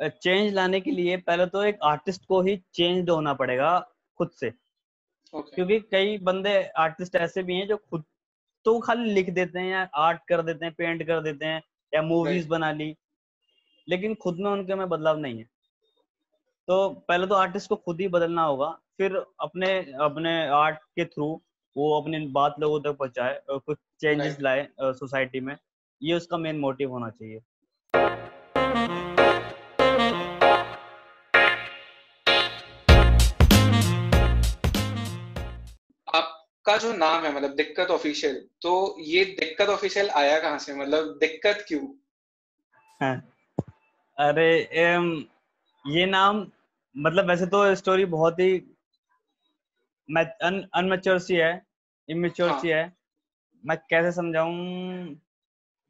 Change लाने के लिए पहले तो एक आर्टिस्ट को ही चेंज होना पड़ेगा खुद से। ओके क्योंकि कई बंदे आर्टिस्ट ऐसे भी हैं जो खुद तो खाली लिख देते हैं या आर्ट कर देते हैं पेंट कर देते हैं या मूवीज़ Right. बना ली। लेकिन खुद में उनके में बदलाव नहीं है। तो पहले तो आर्टिस्ट को खुद ही बदलना होगा फिर अपने अपने आर्ट के थ्रू वो अपनी बात लोगों तक पहुँचाए कुछ चेंजेस लाए सोसाइटी में। ये उसका मेन मोटिव होना चाहिए। आपका जो नाम है मतलब दिक्कत ऑफिशियल तो ये दिक्कत ऑफिशियल आया कहाँ से? मतलब दिक्कत क्यों? अरे एम, ये नाम मतलब वैसे तो स्टोरी बहुत ही अनमेच्योर सी है इमेच्योर हाँ। सी है। मैं कैसे समझाऊं?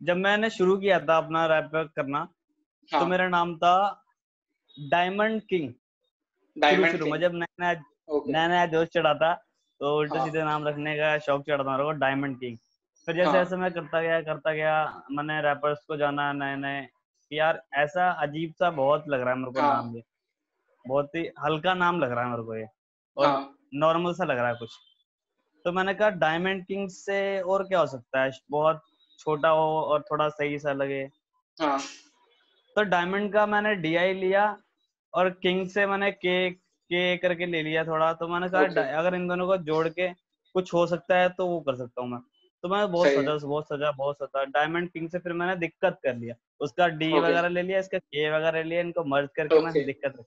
जब मैंने शुरू किया था अपना रैप करना हाँ। तो मेरा नाम था डायमंड किंग शुरू डायमंड शुरू में जब नया नया नया नया जोश चढ़ा था तो उल्टे हाँ। सीधे नाम रखने का शौक चढ़ा था मेरे को डायमंड किंग फिर जैसे हाँ। जैसे मैं करता गया करता गया मैंने रैपर्स को जाना नए नए यार ऐसा अजीब सा बहुत लग रहा है मेरे को हाँ। नाम ये बहुत ही हल्का नाम लग रहा है मेरे को ये और हाँ। नॉर्मल सा लग रहा है कुछ। तो मैंने कहा डायमंड किंग से और क्या हो सकता है? बहुत छोटा हो और थोड़ा सही सा लगे। हाँ। तो डायमंड का मैंने डीआई लिया और किंग से मैंने के के करके ले लिया थोड़ा तो मैंने कहा Okay. अगर इन दोनों को जोड़ के कुछ हो सकता है तो वो कर सकता हूँ मैं। तो मैं बहुत सजा बहुत सजा बहुत सजा डायमंड किंग से फिर मैंने दिक्कत कर लिया। उसका डी Okay. वगैरह ले लिया इसका के वगैरह ले लिया इनको मर्ज करके मैंने दिक्कत रखी।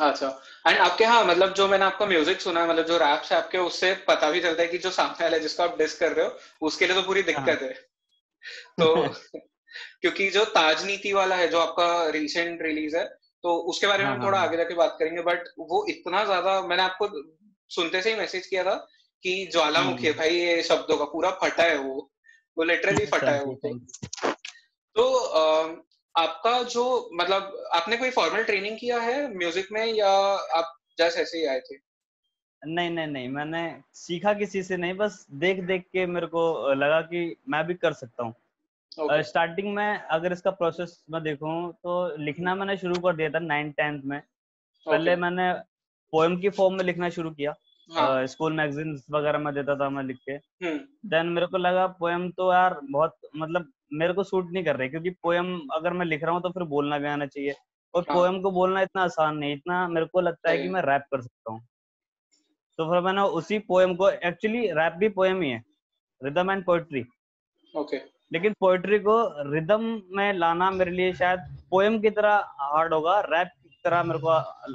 अच्छा। एंड आपके हाँ मतलब जो मैंने आपका म्यूज़िक सुना है मतलब जो रैप्स है आपके उससे पता भी चलता है कि जो सामने वाला जिसको आप डिस कर रहे हो उसके लिए तो पूरी दिक्कत है। तो क्योंकि जो ताज नीति वाला है जो आपका रिसेंट रिलीज़ है तो उसके बारे में हाँ, हम हाँ, थोड़ा हाँ। आगे जाके बात करेंगे बट वो इतना ज़्यादा मैंने आपको सुनते से ही मैसेज किया था कि ज्वालामुखी है हम्म। भाई ये शब्दों का पूरा फटा है वो वो लिटरली फटा है वो तो आपका जो मतलब आपने कोई फॉर्मल ट्रेनिंग किया है म्यूज़िक में या आप जस्ट ऐसे ही आए थे नहीं नहीं नहीं मैंने सीखा किसी से नहीं बस देख देख के मेरे को लगा कि मैं भी कर सकता हूँ स्टार्टिंग में अगर इसका प्रोसेस मैं देखूँ तो लिखना मैंने शुरू कर दिया था नाइन टेंथ में। okay. पहले मैंने पोएम की फॉर्म में लिखना शुरू किया। हाँ। स्कूल मैगजीन वगैरह में देता था मैं लिख के। हम्म। देन मेरे को लगा पोएम तो यार बहुत मतलब मेरे को सूट नहीं कर रही क्योंकि पोएम अगर मैं लिख रहा हूँ तो फिर बोलना भी आना चाहिए। और हाँ। पोएम को बोलना इतना आसान नहीं इतना मेरे को लगता है कि मैं रैप कर सकता हूँ। तो फिर मैंने उसी पोएम को एक्चुअली रैप भी पोएम ही है। रिदम एंड पोएट्री ओके लेकिन पोएट्री को रिदम में लाना मेरे लिए शायद पोएम की तरह हार्ड होगा रैप की तरह मेरे को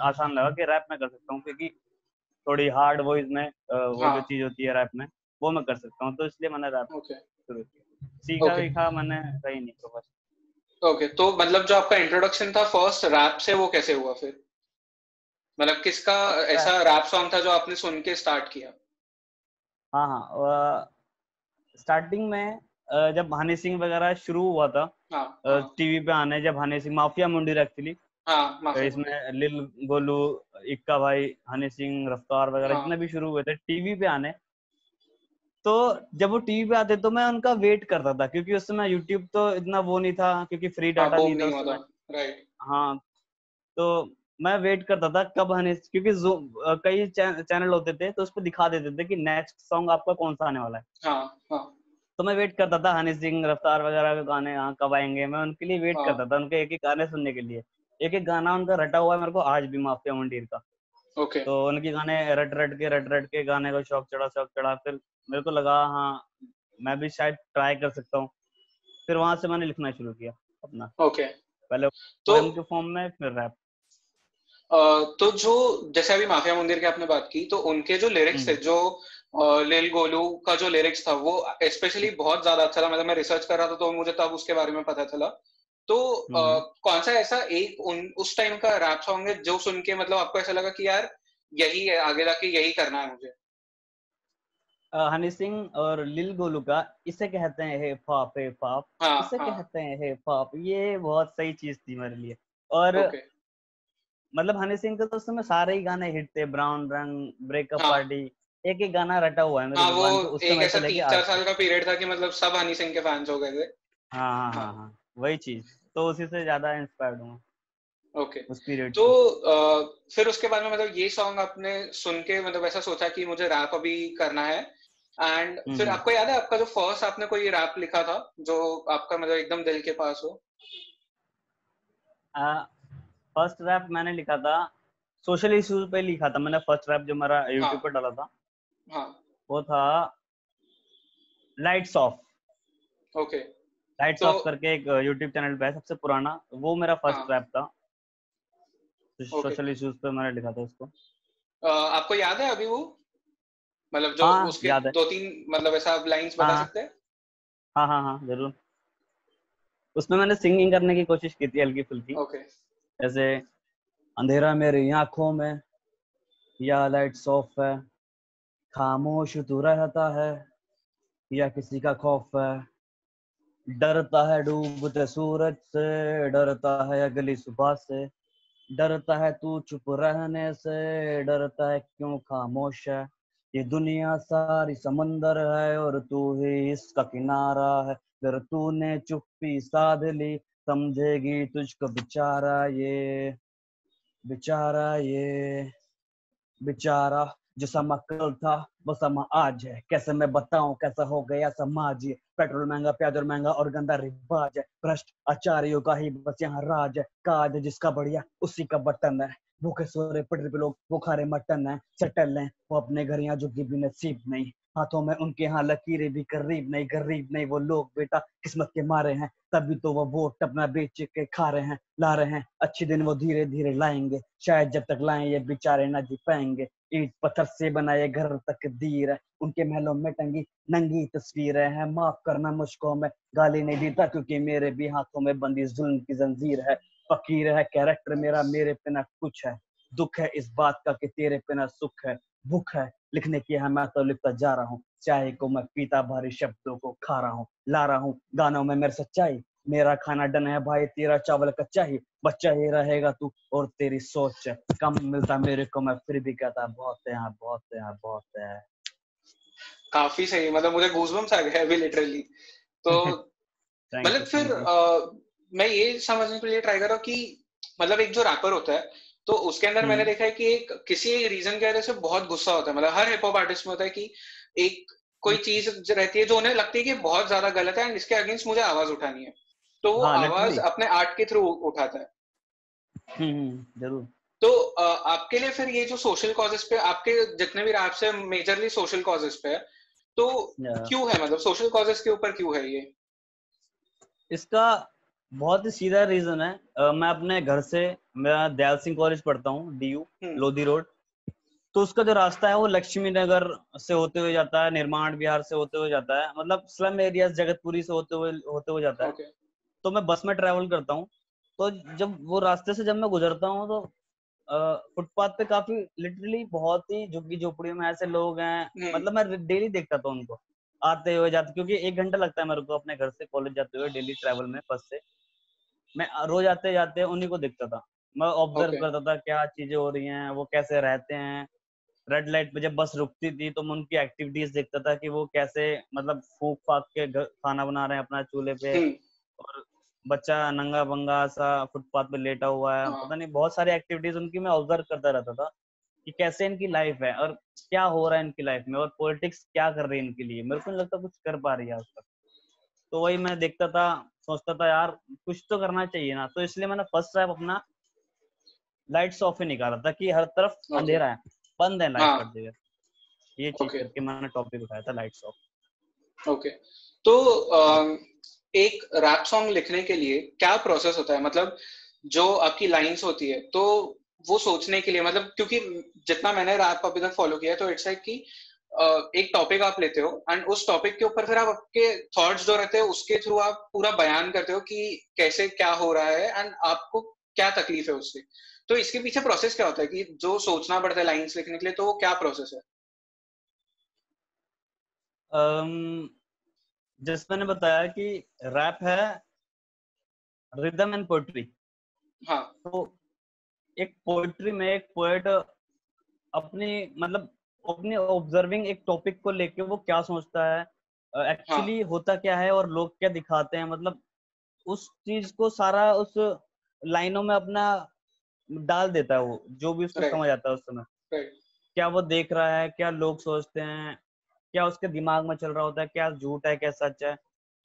आसान लगा कि रैप मैं कर सकता हूँ क्योंकि थोड़ी हार्ड वॉइस में वो हाँ। जो चीज़ होती है रैप में वो मैं कर सकता हूँ तो इसलिए मैंने रैप शुरू किया। सीखा. वीखा मैंने कहीं नहीं प्रोफेशनल ओके तो मतलब जो आपका इंट्रोडक्शन था फ़र्स्ट रैप से वो कैसे हुआ फिर? मतलब किसका ऐसा रैप सॉन्ग था जो आपने सुन के स्टार्ट किया? हाँ हाँ स्टार्टिंग में जब हनी सिंह वगैरह शुरू हुआ था हाँ हाँ, टीवी पे आने जब हनी सिंह माफिया मुंडीर एक्चुअली हाँ माफ़ी इसमें लिल गोलू इक्का भाई हनी सिंह रफ्तार वगैरह। जितने भी शुरू हुए थे टीवी पे आने। तो जब वो टीवी पे आते तो मैं उनका वेट करता था क्योंकि उस समय यूट्यूब तो इतना वो नहीं था क्योंकि फ्री डाटा नहीं था नहीं राइट हाँ तो मैं वेट करता था कब हनी क्योंकि कई चैनल होते थे तो उस पर दिखा देते थे कि नेक्स्ट सॉन्ग आपका कौन सा आने वाला है। हाँ हाँ। तो मैं वेट करता था हनी सिंह रफ्तार वगैरह के गाने हाँ कब आएँगे? मैं उनके लिए वेट हाँ। करता था उनके एक एक गाने सुनने के लिए। एक एक गाना उनका रटा हुआ है मेरे को आज भी माफिया मंडीर का। ओके। तो उनके गाने रट रट के रट रट के गाने को शौक चढ़ा शौक चढ़ा फिर मेरे को लगा हाँ मैं भी शायद ट्राई कर सकता हूँ। फिर वहाँ से मैंने लिखना शुरू किया अपना। ओके। पहले तो पोएम के फॉर्म में फिर रैप तो जो जैसे अभी माफिया मंदिर की आपने बात की तो उनके जो लिरिक्स थे हम्म। जो लिल गोलू का जो लिरिक्स था वो स्पेशली बहुत ज़्यादा अच्छा था। मतलब मैं रिसर्च कर रहा था तो मुझे तब उसके बारे में पता चला। तो अ, हम्म। कौन सा ऐसा एक उन उस टाइम का रैप सॉन्ग है जो सुन के मतलब आपको ऐसा लगा कि यार यही है आगे जाके यही करना है मुझे? हनी सिंह और लिल गोलू का इसे कहते हैं हिप हॉप हिप हॉप हाँ इसे हाँ। कहते हैं हिप हॉप ये बहुत सही चीज़ थी मेरे लिए। और ओके मतलब हनी सिंह के तो उस समय सारे ही गाने हिट थे ब्राउन रंग ब्रेकअप हाँ। पार्टी। एक एक गाना रटा हुआ है मेरे हाँ वो एक ऐसा तीन चार साल का पीरियड था कि मतलब सब हनी सिंह के फैंस हो गए थे। हाँ हाँ हाँ हाँ। हाँ वही चीज़ तो उसी से ज़्यादा इंस्पायर्ड हूँ। ओके। उस पीरियड तो uh, फिर उसके बाद में मतलब ये सॉन्ग आपने सुन के मतलब ऐसा सोचा कि मुझे रैप अभी करना है। एंड फिर आपको याद है आपका जो फ़र्स्ट आपने कोई रैप लिखा था जो आपका मतलब एकदम दिल के पास हो? फ़र्स्ट रैप मैंने लिखा था सोशल इश्यूज़ पे लिखा था मैंने फ़र्स्ट रैप जो मेरा यूट्यूब पर डाला था। हाँ, वो था lights off okay. Lights off करके एक यूट्यूब चैनल पे है सबसे पुराना। वो मेरा फ़र्स्ट हाँ, रैप था। Social okay. इश्यूज़ पे मैंने लिखा था उसको। आपको याद है अभी वो? मतलब जो हाँ, उसके दो तीन मतलब ऐसा आप लाइंस बता हाँ, सकते हैं? हाँ हाँ हाँ ज़रूर। उसमें मैंने सिंगिंग करने की कोशिश की थी हल्की फुल्की। ओके। okay. जैसे अंधेरा मेरी आँखों में या लाइट्स ऑफ़ है। खामोश तू रहता है, या किसी का खौफ है? डरता है डूबते सूरज से, डरता है अगली सुबह से, डरता है तू चुप रहने से, डरता है क्यों खामोश है? ये दुनिया सारी समंदर है और तू ही इसका किनारा है। अगर तूने चुप्पी साध ली, समझेगी तुझको बेचारा ये बेचारा ये, बेचारा जो समा कल था वो समा आज है। कैसे मैं बताऊँ कैसा हो गया समाज? ये पेट्रोल महँगा, प्याज और महँगा और गंदा रिवाज है। भ्रष्ट आचार्यों का ही बस यहाँ राज है। काज है जिसका बढ़िया, उसी का बटन है। भूखे सोरे पटरी पे लोग वो खा रहे मटन है चटल है। वो अपने घर यहाँ जो भी नसीब नहीं। हाथों में उनके यहाँ लकीरें भी करीब नहीं, गरीब नहीं, वो लोग बेटा किस्मत के मारे हैं, तभी तो वो वोट अपना बेच के खा रहे हैं, ला रहे हैं। अच्छे दिन वो धीरे धीरे लाएँगे, शायद जब तक लाएँ ये बेचारे ना जी पाएँगे। ईट पत्थर से बनाए घर तक दीर है, उनके महलों में टंगी नंगी तस्वीरें हैं। माफ़ करना मुझको, मैं गाली नहीं देता क्योंकि मेरे भी हाथों में बंदी जुल्म की जंजीर है। फकीर है, कैरेक्टर मेरा मेरे पे ना कुछ है। दुख है इस बात का कि तेरे पे ना सुख है। भूख है लिखने की है मैं तो लिखता जा रहा हूँ। चाय को मैं पीता भारी शब्दों को खा रहा हूँ ला रहा हूँ। गानों में मेरे सच्चाई मेरा खाना डन है भाई तेरा चावल कच्चा ही बच्चा ही रहेगा तू और तेरी सोच। कम मिलता मेरे को मैं फिर भी कहता बहुत है यहाँ बहुत है यहाँ बहुत है। काफ़ी सही मतलब मुझे गूजबम्स आ गए अभी लिटरली तो मतलब फिर आ, मैं ये समझने के लिए ट्राई कर रहा हूँ कि मतलब एक जो रैपर होता है तो उसके अंदर मैंने हम्म। देखा है कि एक किसी रीजन की वजह से बहुत गुस्सा होता है। मतलब हर हिप हॉप आर्टिस्ट में होता है कि एक कोई हम्म। चीज़ रहती है जो उन्हें लगती है कि बहुत ज़्यादा गलत है एंड इसके अगेंस्ट मुझे आवाज़ उठानी है। तो वो हाँ, आवाज़ अपने आर्ट के थ्रू उठाता है। हम्म, ज़रूर। तो आपके लिए फिर ये जो सोशल कॉजेस पे आपके जितने भी रैप्स है मेजरली सोशल कॉजेस पे है तो क्यों है? मतलब सोशल कॉजेस के ऊपर क्यों है ये? इसका बहुत ही सीधा रीजन है। uh, मैं अपने घर से मैं दयाल सिंह कॉलेज पढ़ता हूँ डी यू लोधी रोड। तो उसका जो रास्ता है वो लक्ष्मी नगर से होते हुए जाता है निर्माण बिहार से होते हुए जाता है। मतलब स्लम एरिया जगतपुरी से होते हुए होते हुए जाता है। Okay. तो मैं बस में ट्रेवल करता हूँ। तो जब वो रास्ते से जब मैं गुजरता हूँ तो फुटपाथ पे काफ़ी लिटरली बहुत ही झुग्गी झोपड़ियों में ऐसे लोग हैं। हम्म। मतलब मैं डेली देखता था उनको। आते हुए जाते क्योंकि एक घंटा लगता है मेरे को अपने घर से कॉलेज जाते हुए डेली ट्रेवल में बस से। मैं रोज आते जाते उन्हीं को देखता था मैं ऑब्ज़र्व okay. करता था क्या चीज़ें हो रही हैं वो कैसे रहते हैं रेड लाइट पे जब बस रुकती थी तो मैं उनकी एक्टिविटीज़ देखता था कि वो कैसे मतलब फूक फाक के खाना बना रहे हैं अपना चूल्हे पे हम्म। और बच्चा नंगा बंगा सा फुटपाथ पे लेटा हुआ है हाँ। पता नहीं बहुत सारी एक्टिविटीज़ उनकी मैं ऑब्ज़र्व करता रहता था कि कैसे इनकी लाइफ है और क्या हो रहा है इनकी लाइफ में और पॉलिटिक्स क्या कर रही है इनके लिए मेरे को नहीं लगता कुछ कर पा रही है आज तक तो वही मैं देखता था सोचता था यार कुछ तो करना चाहिए ना। तो इसलिए मैंने फ़र्स्ट टाइम अपना लाइट्स ऑफ़ ही निकाला था कि हर तरफ़ अंधेरा है बंद है लाइट हाँ। कर जगह। ये चीज़ करके मैंने टॉपिक उठाया था लाइट्स ऑफ़ ओके तो एक रैप सॉन्ग लिखने के लिए क्या प्रोसेस होता है? मतलब जो आपकी लाइंस होती है तो वो सोचने के लिए मतलब क्योंकि जितना मैंने रैप अभी तक फॉलो किया तो इट्स लाइक कि एक टॉपिक आप लेते हो एंड उस टॉपिक के ऊपर फिर आप आपके थॉट्स जो रहते हैं उसके थ्रू आप पूरा बयान करते हो कि कैसे क्या हो रहा है एंड आपको क्या तकलीफ़ है उससे। तो इसके पीछे प्रोसेस क्या होता है कि जो सोचना पड़ता है लाइंस लिखने के लिए तो वो क्या प्रोसेस है? um, जैसे मैंने बताया कि रैप है रिदम एंड पोएट्री हाँ। तो एक पोएट्री में एक पोएट अपनी मतलब अपनी ऑब्जर्विंग एक टॉपिक को लेके वो क्या सोचता है? एक्चुअली हाँ. होता क्या है और लोग क्या दिखाते हैं? मतलब उस चीज़ को सारा उस लाइनों में अपना डाल देता है वो जो भी उसको समझ आता है उस समय। क्या वो देख रहा है? क्या लोग सोचते हैं? क्या उसके दिमाग में चल रहा होता है? क्या झूठ है? क्या सच है?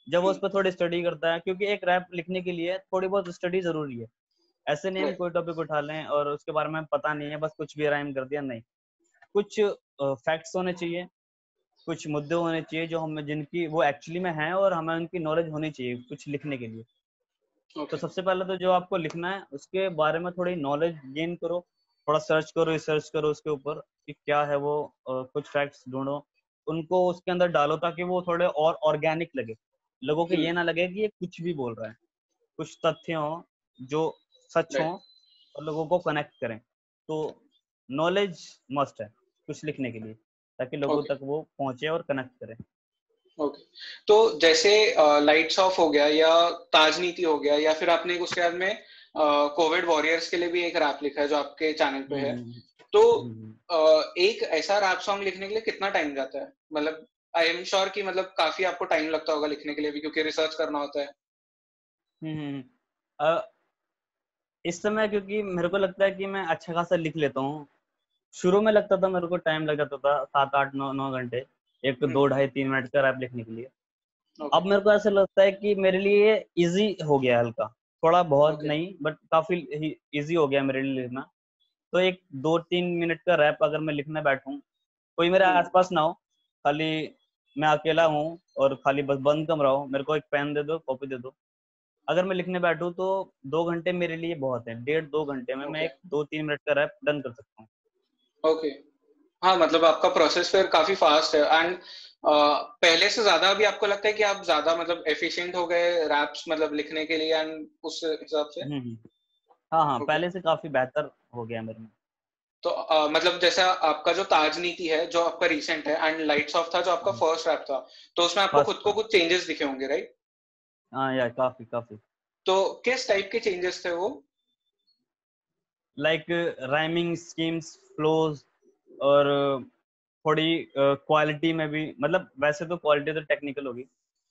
जब वो उस पर थोड़ी स्टडी करता है क्योंकि एक रैप लिखने के लिए थोड़ी बहुत स्टडी ज़रूरी है। ऐसे नहीं हम कोई टॉपिक उठा लें और उसके बारे में पता नहीं है बस कुछ भी राइम कर दिया नहीं। कुछ फैक्ट्स होने चाहिए कुछ मुद्दे होने चाहिए जो हमें जिनकी वो एक्चुअली में हैं और हमें उनकी नॉलेज होनी चाहिए कुछ लिखने के लिए। okay. तो सबसे पहले तो जो आपको लिखना है उसके बारे में थोड़ी नॉलेज गेन करो थोड़ा सर्च करो रिसर्च करो उसके ऊपर कि क्या है वो कुछ फैक्ट्स ढूंढो। उनको उसके अंदर डालो ताकि वो थोड़े और ऑर्गेनिक लगे। लोगों को ये हम्म। ना लगे कि ये कुछ भी बोल रहा है। कुछ तथ्य हो जो सच हो और लोगों को कनेक्ट करें। तो नॉलेज मस्ट है। कुछ लिखने के लिए ताकि लोगों Okay. तक वो पहुँचे और कनेक्ट करें। ओके। okay. तो जैसे लाइट्स ऑफ़ हो गया या ताजनीति हो गया या फिर आपने उसके बाद में कोविड वॉरियर्स के लिए भी एक रैप लिखा है जो आपके चैनल पे है। हम्म, तो अ, एक ऐसा रैप सॉन्ग लिखने के लिए कितना टाइम जाता है? मतलब आई एम श्योर कि मतलब काफ़ी आपको टाइम लगता होगा लिखने के लिए भी क्योंकि रिसर्च करना होता है। हम्म, हम्म, इस समय क्योंकि मेरे को लगता है कि मैं अच्छा खासा लिख लेता हूँ। शुरू में लगता था मेरे को टाइम लग जाता था सात आठ नौ नौ घंटे। एक तो दो हम्म। ढाई तीन मिनट का रैप लिखने के लिए। अब मेरे को ऐसा लगता है कि मेरे लिए इजी हो गया हल्का। थोड़ा बहुत Okay. नहीं बट काफ़ी इजी हो गया मेरे लिए लिखना। तो एक दो तीन मिनट का रैप अगर मैं लिखने बैठूं कोई मेरे हम्म। आसपास ना हो खाली मैं अकेला हूँ और खाली बस बंद कमरा हो मेरे को एक पेन दे दो कॉपी दे दो। अगर मैं लिखने बैठूं तो दो घंटे मेरे लिए बहुत है। डेढ़ दो घंटे में मैं एक दो तीन मिनट का रैप डन कर सकता हूँ। ओके हाँ मतलब आपका प्रोसेस फिर काफ़ी फास्ट है एंड पहले से ज़्यादा अभी आपको लगता है कि आप ज़्यादा मतलब एफिशिएंट हो गए रैप्स मतलब लिखने के लिए एंड उस हिसाब से? हम्म, हम्म। हाँ हाँ Okay. पहले से काफ़ी बेहतर हो गया मेरे में। तो अ, मतलब जैसा आपका जो ताजनीति है जो आपका रिसेंट है एंड लाइट्स ऑफ़ था जो आपका हम्म। फ़र्स्ट रैप था तो उसमें आपको खुद को कुछ चेंजेस दिखे होंगे राइट हाँ यार काफ़ी काफ़ी। तो किस टाइप के चेंजेस थे वो? लाइक राइमिंग स्कीम्स फ्लोज और थोड़ी क्वालिटी में भी मतलब वैसे तो क्वालिटी तो टेक्निकल होगी।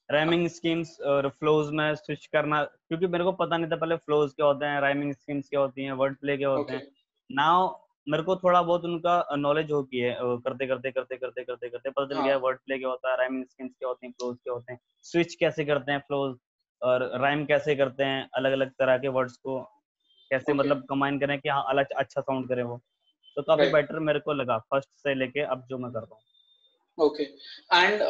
राइमिंग स्कीम्स और फ्लोज में स्विच करना क्योंकि मेरे को पता नहीं था पहले फ्लोज क्या होते हैं राइमिंग स्कीम्स क्या होती हैं वर्ड प्ले क्या होते हैं। नाउ मेरे को थोड़ा बहुत उनका नॉलेज हो गई है करते करते करते करते करते करते पता चल हाँ। गया वर्ड प्ले क्या होता है राइमिंग स्कीम्स क्या होती हैं फ्लोज क्या होते हैं स्विच कैसे करते हैं फ्लोज और राइम कैसे करते हैं अलग अलग तरह के वर्ड्स को। कैसे Okay. मतलब कंबाइन करें कि हाँ अलग अच्छा साउंड करे वो तो काफ़ी Right. बेटर मेरे को लगा फ़र्स्ट से लेके अब जो मैं कर रहा हूँ ओके एंड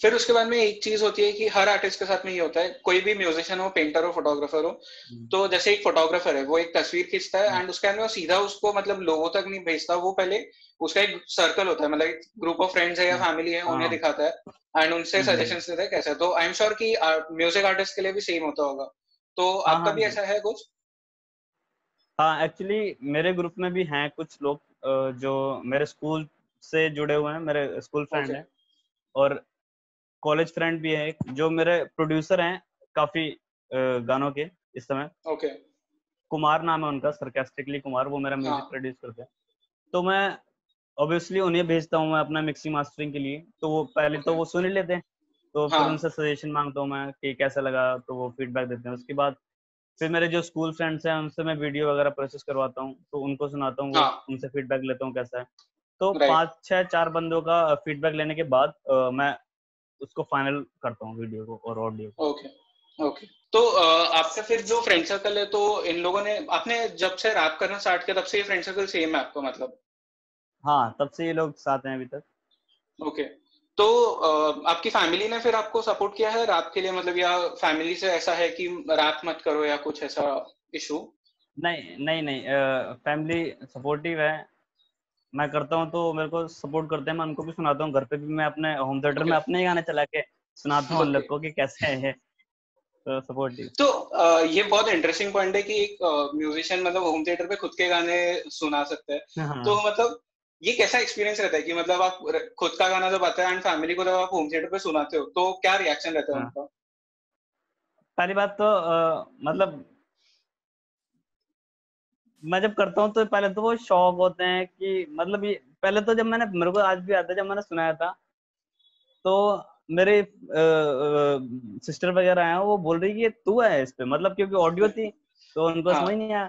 फिर उसके बाद में एक चीज़ होती है कि हर आर्टिस्ट के साथ में ये होता है कोई भी म्यूजिशियन हो पेंटर हो फोटोग्राफर हो हम्म। तो जैसे एक फोटोग्राफर है वो एक तस्वीर खींचता है हम्म। एंड उसके बाद में वो सीधा उसको मतलब लोगों तक नहीं भेजता वो पहले उसका एक सर्कल होता है मतलब एक ग्रुप ऑफ़ फ्रेंड्स है या हम्म। फैमिली है उन्हें हाँ। दिखाता है एंड उनसे हम्म। सजेशंस लेता है कैसा तो आई एम श्योर कि म्यूज़िक आर्टिस्ट के लिए भी सेम होता होगा तो हाँ, आपका हाँ, भी ऐसा है कुछ हाँ एक्चुअली मेरे ग्रुप में भी हैं कुछ लोग जो मेरे स्कूल से जुड़े हुए हैं मेरे स्कूल फ्रेंड Okay. हैं और कॉलेज फ्रेंड भी है जो मेरे प्रोड्यूसर हैं काफ़ी गानों के इस समय ओके कुमार नाम है उनका सरकेस्टिकली कुमार वो मेरा म्यूज़िक हाँ। प्रोड्यूस करते हैं तो मैं ऑब्वियसली उन्हें भेजता हूँ मैं अपना मिक्सिंग मास्टरिंग के लिए तो वो पहले तो वो सुन ही लेते हैं तो हाँ. फिर हाँ। उनसे सजेशन माँगता हूँ मैं कि कैसा लगा तो वो फीडबैक देते हैं उसके बाद फिर मेरे जो स्कूल फ्रेंड्स हैं उनसे मैं वीडियो वगैरह प्रोसेस करवाता हूँ तो उनको सुनाता हूँ हाँ। उनसे फीडबैक लेता हूँ कैसा है। तो. पाँच छह चार बंदों का फीडबैक लेने के बाद अ, मैं उसको फाइनल करता हूँ वीडियो को और ऑडियो को। ओके ओके तो आपका फिर जो फ्रेंड सर्कल है तो इन लोगों ने आपने जब से रैप करना स्टार्ट किया तब से ये फ्रेंड सर्कल सेम है आपका मतलब? हाँ तब से ये लोग साथ हैं अभी तक। ओके तो आपकी फैमिली ने फिर आपको सपोर्ट किया है? रैप के लिए मतलब या फैमिली से ऐसा है कि रैप मत करो या कुछ ऐसा इशू नहीं नहीं नहीं फैमिली सपोर्टिव है। मैं करता हूँ तो मेरे को सपोर्ट करते हैं। मैं उनको भी सुनाता हूँ। घर पे भी मैं अपने होम थिएटर okay. में अपने ही गाने चला के सुनाता हूँ उन लोग को कि कैसे है। तो सपोर्टिव तो ये बहुत इंटरेस्टिंग पॉइंट है कि एक म्यूजिशियन मतलब होम थिएटर पे खुद के गाने सुना सकते है। हाँ। तो मतलब ये कैसा एक्सपीरियंस रहता है कि मतलब आप खुद का गाना जब आता है एंड फैमिली को जब आप होम थिएटर पे सुनाते हो तो क्या रिएक्शन रहता है हाँ। उनका पहली बात तो अ, मतलब मैं जब करता हूँ तो पहले तो वो शौक होते हैं कि मतलब ये पहले तो जब मैंने मेरे को आज भी आता है जब मैंने सुनाया था तो मेरे सिस्टर वगैरह हैं वो बोल रही कि ये तू है इस पे मतलब क्योंकि ऑडियो थी तो उनको हाँ। समझ नहीं आया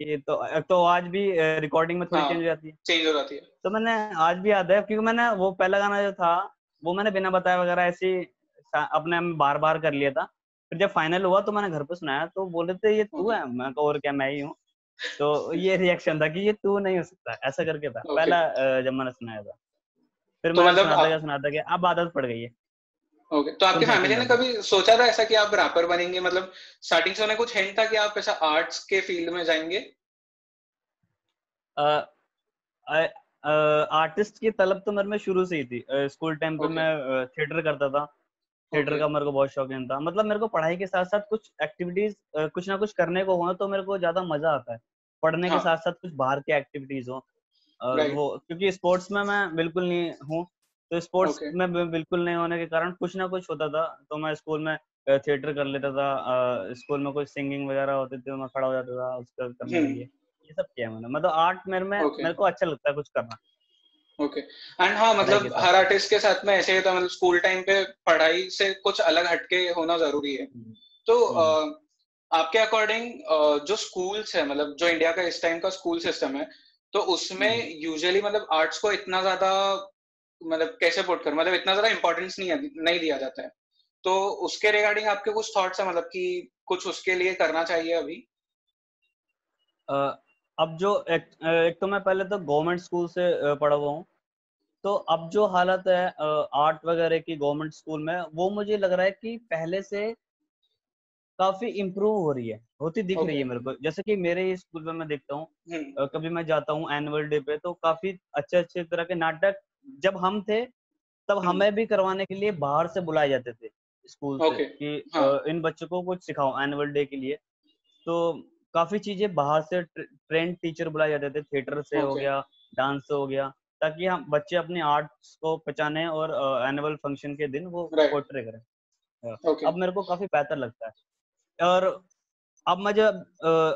ये तो तो आज भी रिकॉर्डिंग में थोड़ी हाँ, चेंज हो जाती है। चेंज हो जाती है। तो मैंने आज भी याद है क्योंकि मैंने वो पहला गाना जो था वो मैंने बिना बताए वगैरह ऐसे अपने बार बार कर लिया था। फिर जब फाइनल हुआ तो मैंने घर पर सुनाया तो बोले थे ये तू है मैं और क्या मैं ही हूँ। तो ये रिएक्शन था कि ये तू नहीं हो सकता ऐसा करके था। पहला जब मैंने सुनाया था। फिर तो मैं मतलब सुनाता गया सुनाता गया अब आदत पड़ गई है। ओके तो आपकी फैमिली ने कभी सोचा था ऐसा कि आप रैपर बनेंगे? मतलब स्टार्टिंग से उन्हें कुछ हिंट था कि आप ऐसा आर्ट्स के फ़ील्ड में जाएँगे? आर्टिस्ट की तलब तो मेरे में शुरू से ही थी। स्कूल टाइम पे मैं थिएटर करता था। थिएटर का मेरे को बहुत शौकीन था। मतलब मेरे को पढ़ाई के साथ साथ कुछ एक्टिविटीज़ कुछ ना कुछ करने को हो तो मेरे को ज़्यादा मज़ा आता है। पढ़ने हाँ. के साथ साथ कुछ बाहर के एक्टिविटीज़ हो। वो क्योंकि स्पोर्ट्स में मैं बिल्कुल नहीं हूँ। तो स्पोर्ट्स okay. में बिल्कुल नहीं होने के कारण कुछ ना कुछ होता था तो मैं स्कूल में थिएटर कर लेता था स्कूल में कुछ सिंगिंग वगैरह होती थी तो मैं खड़ा हो जाता था उसका करने के हम्म। लिए ये सब किया मैंने मतलब आर्ट मेरे में okay. मेरे को अच्छा लगता है कुछ करना ओके एंड हाँ मतलब हर आर्टिस्ट के साथ में ऐसे ही था मतलब स्कूल टाइम पे पढ़ाई से कुछ अलग हटके होना ज़रूरी है हम्म। तो हम्म। आपके अकॉर्डिंग जो स्कूल्स है मतलब जो इंडिया का इस टाइम का स्कूल सिस्टम है तो उसमें यूजुअली मतलब आर्ट्स को इतना ज़्यादा मतलब कैसे पुट कर? मतलब इतना ज़्यादा इंपॉर्टेंस नहीं नहीं दिया जाता है। तो उसके रिगार्डिंग आपके कुछ थॉट्स है मतलब कि कुछ उसके लिए करना चाहिए अभी? uh, अब जो एक, एक तो मैं पहले तो गवर्नमेंट स्कूल से पढ़ा हुआ हूँ। तो अब जो हालत है आर्ट वगैरह की गवर्नमेंट स्कूल में वो मुझे लग रहा है कि पहले से काफ़ी इम्प्रूव हो रही है। होती दिख okay. रही है मेरे को। जैसे कि मेरे स्कूल में मैं देखता हूँ हम्म। कभी मैं जाता हूँ एनुअल डे पे तो काफ़ी अच्छे अच्छे तरह के नाटक जब हम थे तब हम्म। हमें भी करवाने के लिए बाहर से बुलाए जाते थे स्कूल okay. से कि हाँ. इन बच्चों को कुछ सिखाओ एनुअल डे के लिए तो काफ़ी चीज़ें बाहर से ट्रेंड टीचर बुलाए जाते थे थिएटर से okay. हो गया डांस से हो गया ताकि हम बच्चे अपने आर्ट्स को पहचाने और एनुअल फ़ंक्शन के दिन वो पोर्ट्रे करें okay. अब मेरे को काफ़ी बेहतर लगता है और अब मैं जब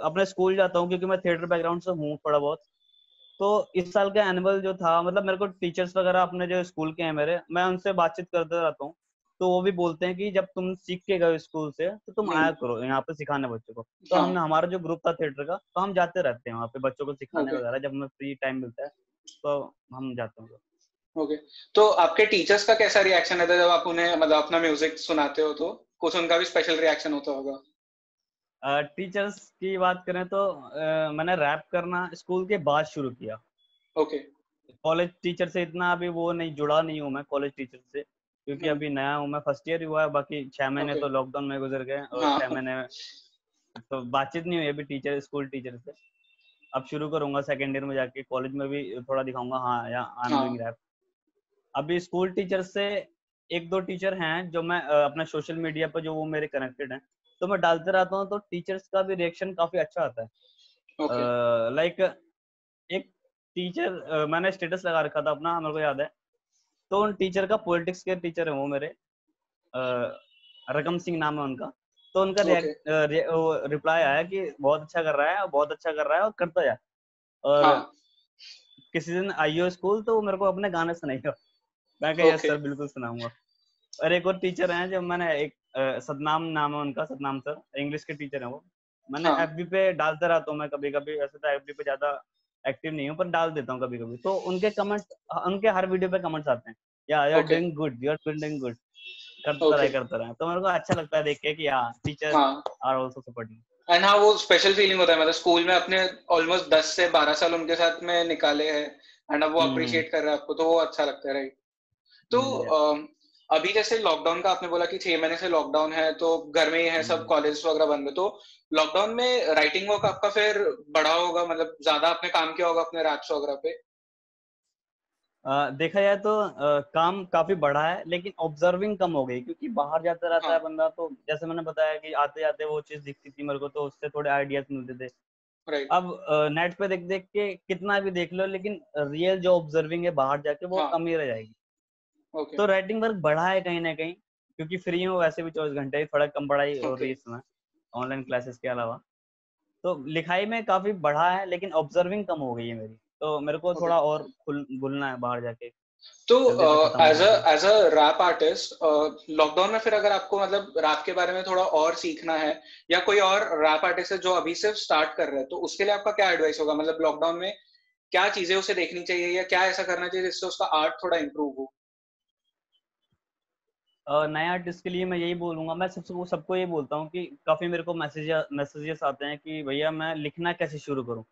अपने स्कूल जाता हूँ क्योंकि मैं थिएटर बैकग्राउंड से हूँ थोड़ा बहुत तो इस साल का एनुअल जो था मतलब मेरे को टीचर्स वगैरह अपने जो स्कूल के हैं मेरे मैं उनसे बातचीत करते रहता हूँ। तो वो भी बोलते हैं कि जब तुम सीख के गए स्कूल से तो तुम आया करो यहाँ पे सिखाने बच्चों को। तो हाँ. हमने हमारा जो ग्रुप था थिएटर का तो हम जाते रहते हैं वहाँ पे बच्चों को सिखाने वगैरह जब हमें फ्री टाइम मिलता है तो हम जाते हैं ओके तो आपके टीचर्स का कैसा रिएक्शन रहता है जब आप उन्हें मतलब अपना म्यूज़िक सुनाते हो तो? कुछ उनका भी स्पेशल रिएक्शन होता होगा। टीचर्स uh, की बात करें तो uh, मैंने रैप करना स्कूल के बाद शुरू किया। ओके कॉलेज टीचर से इतना अभी वो नहीं जुड़ा नहीं हूँ मैं कॉलेज टीचर से क्योंकि हम्म। अभी नया हूँ मैं फ़र्स्ट ईयर हुआ है बाकी छह महीने तो लॉकडाउन में गुजर गए और हाँ। छह महीने तो बातचीत नहीं हुई अभी टीचर स्कूल टीचर से। अब शुरू करूँगा सेकेंड ईयर में जाके कॉलेज में भी थोड़ा दिखाऊँगा हाँ या आई रैप अभी स्कूल टीचर से एक दो टीचर हैं जो मैं अपना सोशल मीडिया पर जो वो मेरे कनेक्टेड हैं। तो मैं डालते रहता हूँ तो टीचर्स का भी रिएक्शन काफ़ी अच्छा आता है लाइक okay. uh, like, एक टीचर uh, मैंने स्टेटस लगा रखा था अपना मेरे को याद है तो उन टीचर का पॉलिटिक्स के टीचर है वो मेरे uh, रकम सिंह नाम है उनका तो उनका okay. रिप्लाई आया कि बहुत अच्छा कर रहा है बहुत अच्छा कर रहा है और करता जा और हाँ. किसी दिन आइयो स्कूल तो मेरे को अपने गाने सुनाइयो मैं कह okay. सर बिल्कुल सुनाऊँगा और एक और टीचर हैं जो मैंने एक सतनाम नाम है उनका सतनाम सर। इंग्लिश के टीचर है वो। मैंने हाँ. एफबी पे डालता रहता हूँ मैं कभी कभी वैसे तो एफबी पे ज़्यादा एक्टिव नहीं हूँ पर डाल देता हूँ कभी कभी तो उनके कमेंट्स उनके हर वीडियो पे कमेंट्स आते हैं। या you are doing good you are doing good करता रहे करता रहे। तो मेरे को अच्छा लगता है देख के कि हाँ teacher are also supporting and हाँ वो स्पेशल फीलिंग होता है। मतलब स्कूल में अपने ऑलमोस्ट दस से बारह साल उनके साथ में निकाले हैं। एंड अब वो अप्रिशिएट हम्म। कर रहे हैं आपको तो वो अच्छा लगता है राइट तो हम्म, अभी जैसे लॉकडाउन का आपने बोला कि छह महीने से लॉकडाउन है तो घर में ही है सब कॉलेज हम्म। वगैरह बंद है तो लॉकडाउन में राइटिंग वर्क आपका फिर बढ़ा होगा मतलब ज़्यादा आपने काम किया होगा अपने रैप्स वगैरह पे आ, देखा जाए तो आ, काम काफ़ी बढ़ा है लेकिन ऑब्जर्विंग कम हो गई क्योंकि बाहर जाता रहता हाँ. है बंदा तो जैसे मैंने बताया कि आते जाते वो चीज़ दिखती थी मेरे को तो उससे थोड़े आइडियाज़ मिलते थे right. अब नेट पे देख देख के कितना भी देख लो लेकिन रियल जो ऑब्जर्विंग है बाहर जाके वो हाँ. कम ही रह जाएगी okay. तो राइटिंग वर्क बढ़ा है कहीं ना कहीं क्योंकि फ्री हूँ वैसे भी चौबीस घंटे थोड़ा कम पढ़ाई okay. हो रही है इसमें ऑनलाइन क्लासेस के अलावा तो लिखाई में काफ़ी बढ़ा है लेकिन ऑब्जर्विंग कम हो गई है मेरी तो मेरे को okay. थोड़ा और खुल बुलना है बाहर जाके तो as a as a rap artist lockdown में फिर अगर आपको मतलब रैप के बारे में थोड़ा और सीखना है या कोई और रैप आर्टिस्ट है जो अभी सिर्फ़ स्टार्ट कर रहे हैं तो उसके लिए आपका क्या एडवाइस होगा मतलब लॉकडाउन में क्या चीज़ें उसे देखनी चाहिए या क्या ऐसा करना चाहिए जिससे उसका आर्ट थोड़ा इम्प्रूव हो नए आर्टिस्ट के लिए मैं यही बोलूँगा मैं सबसे सबको ये बोलता हूँ कि काफ़ी मेरे को मैसेज मैसेजेस आते हैं कि भैया मैं लिखना कैसे शुरू करूँ?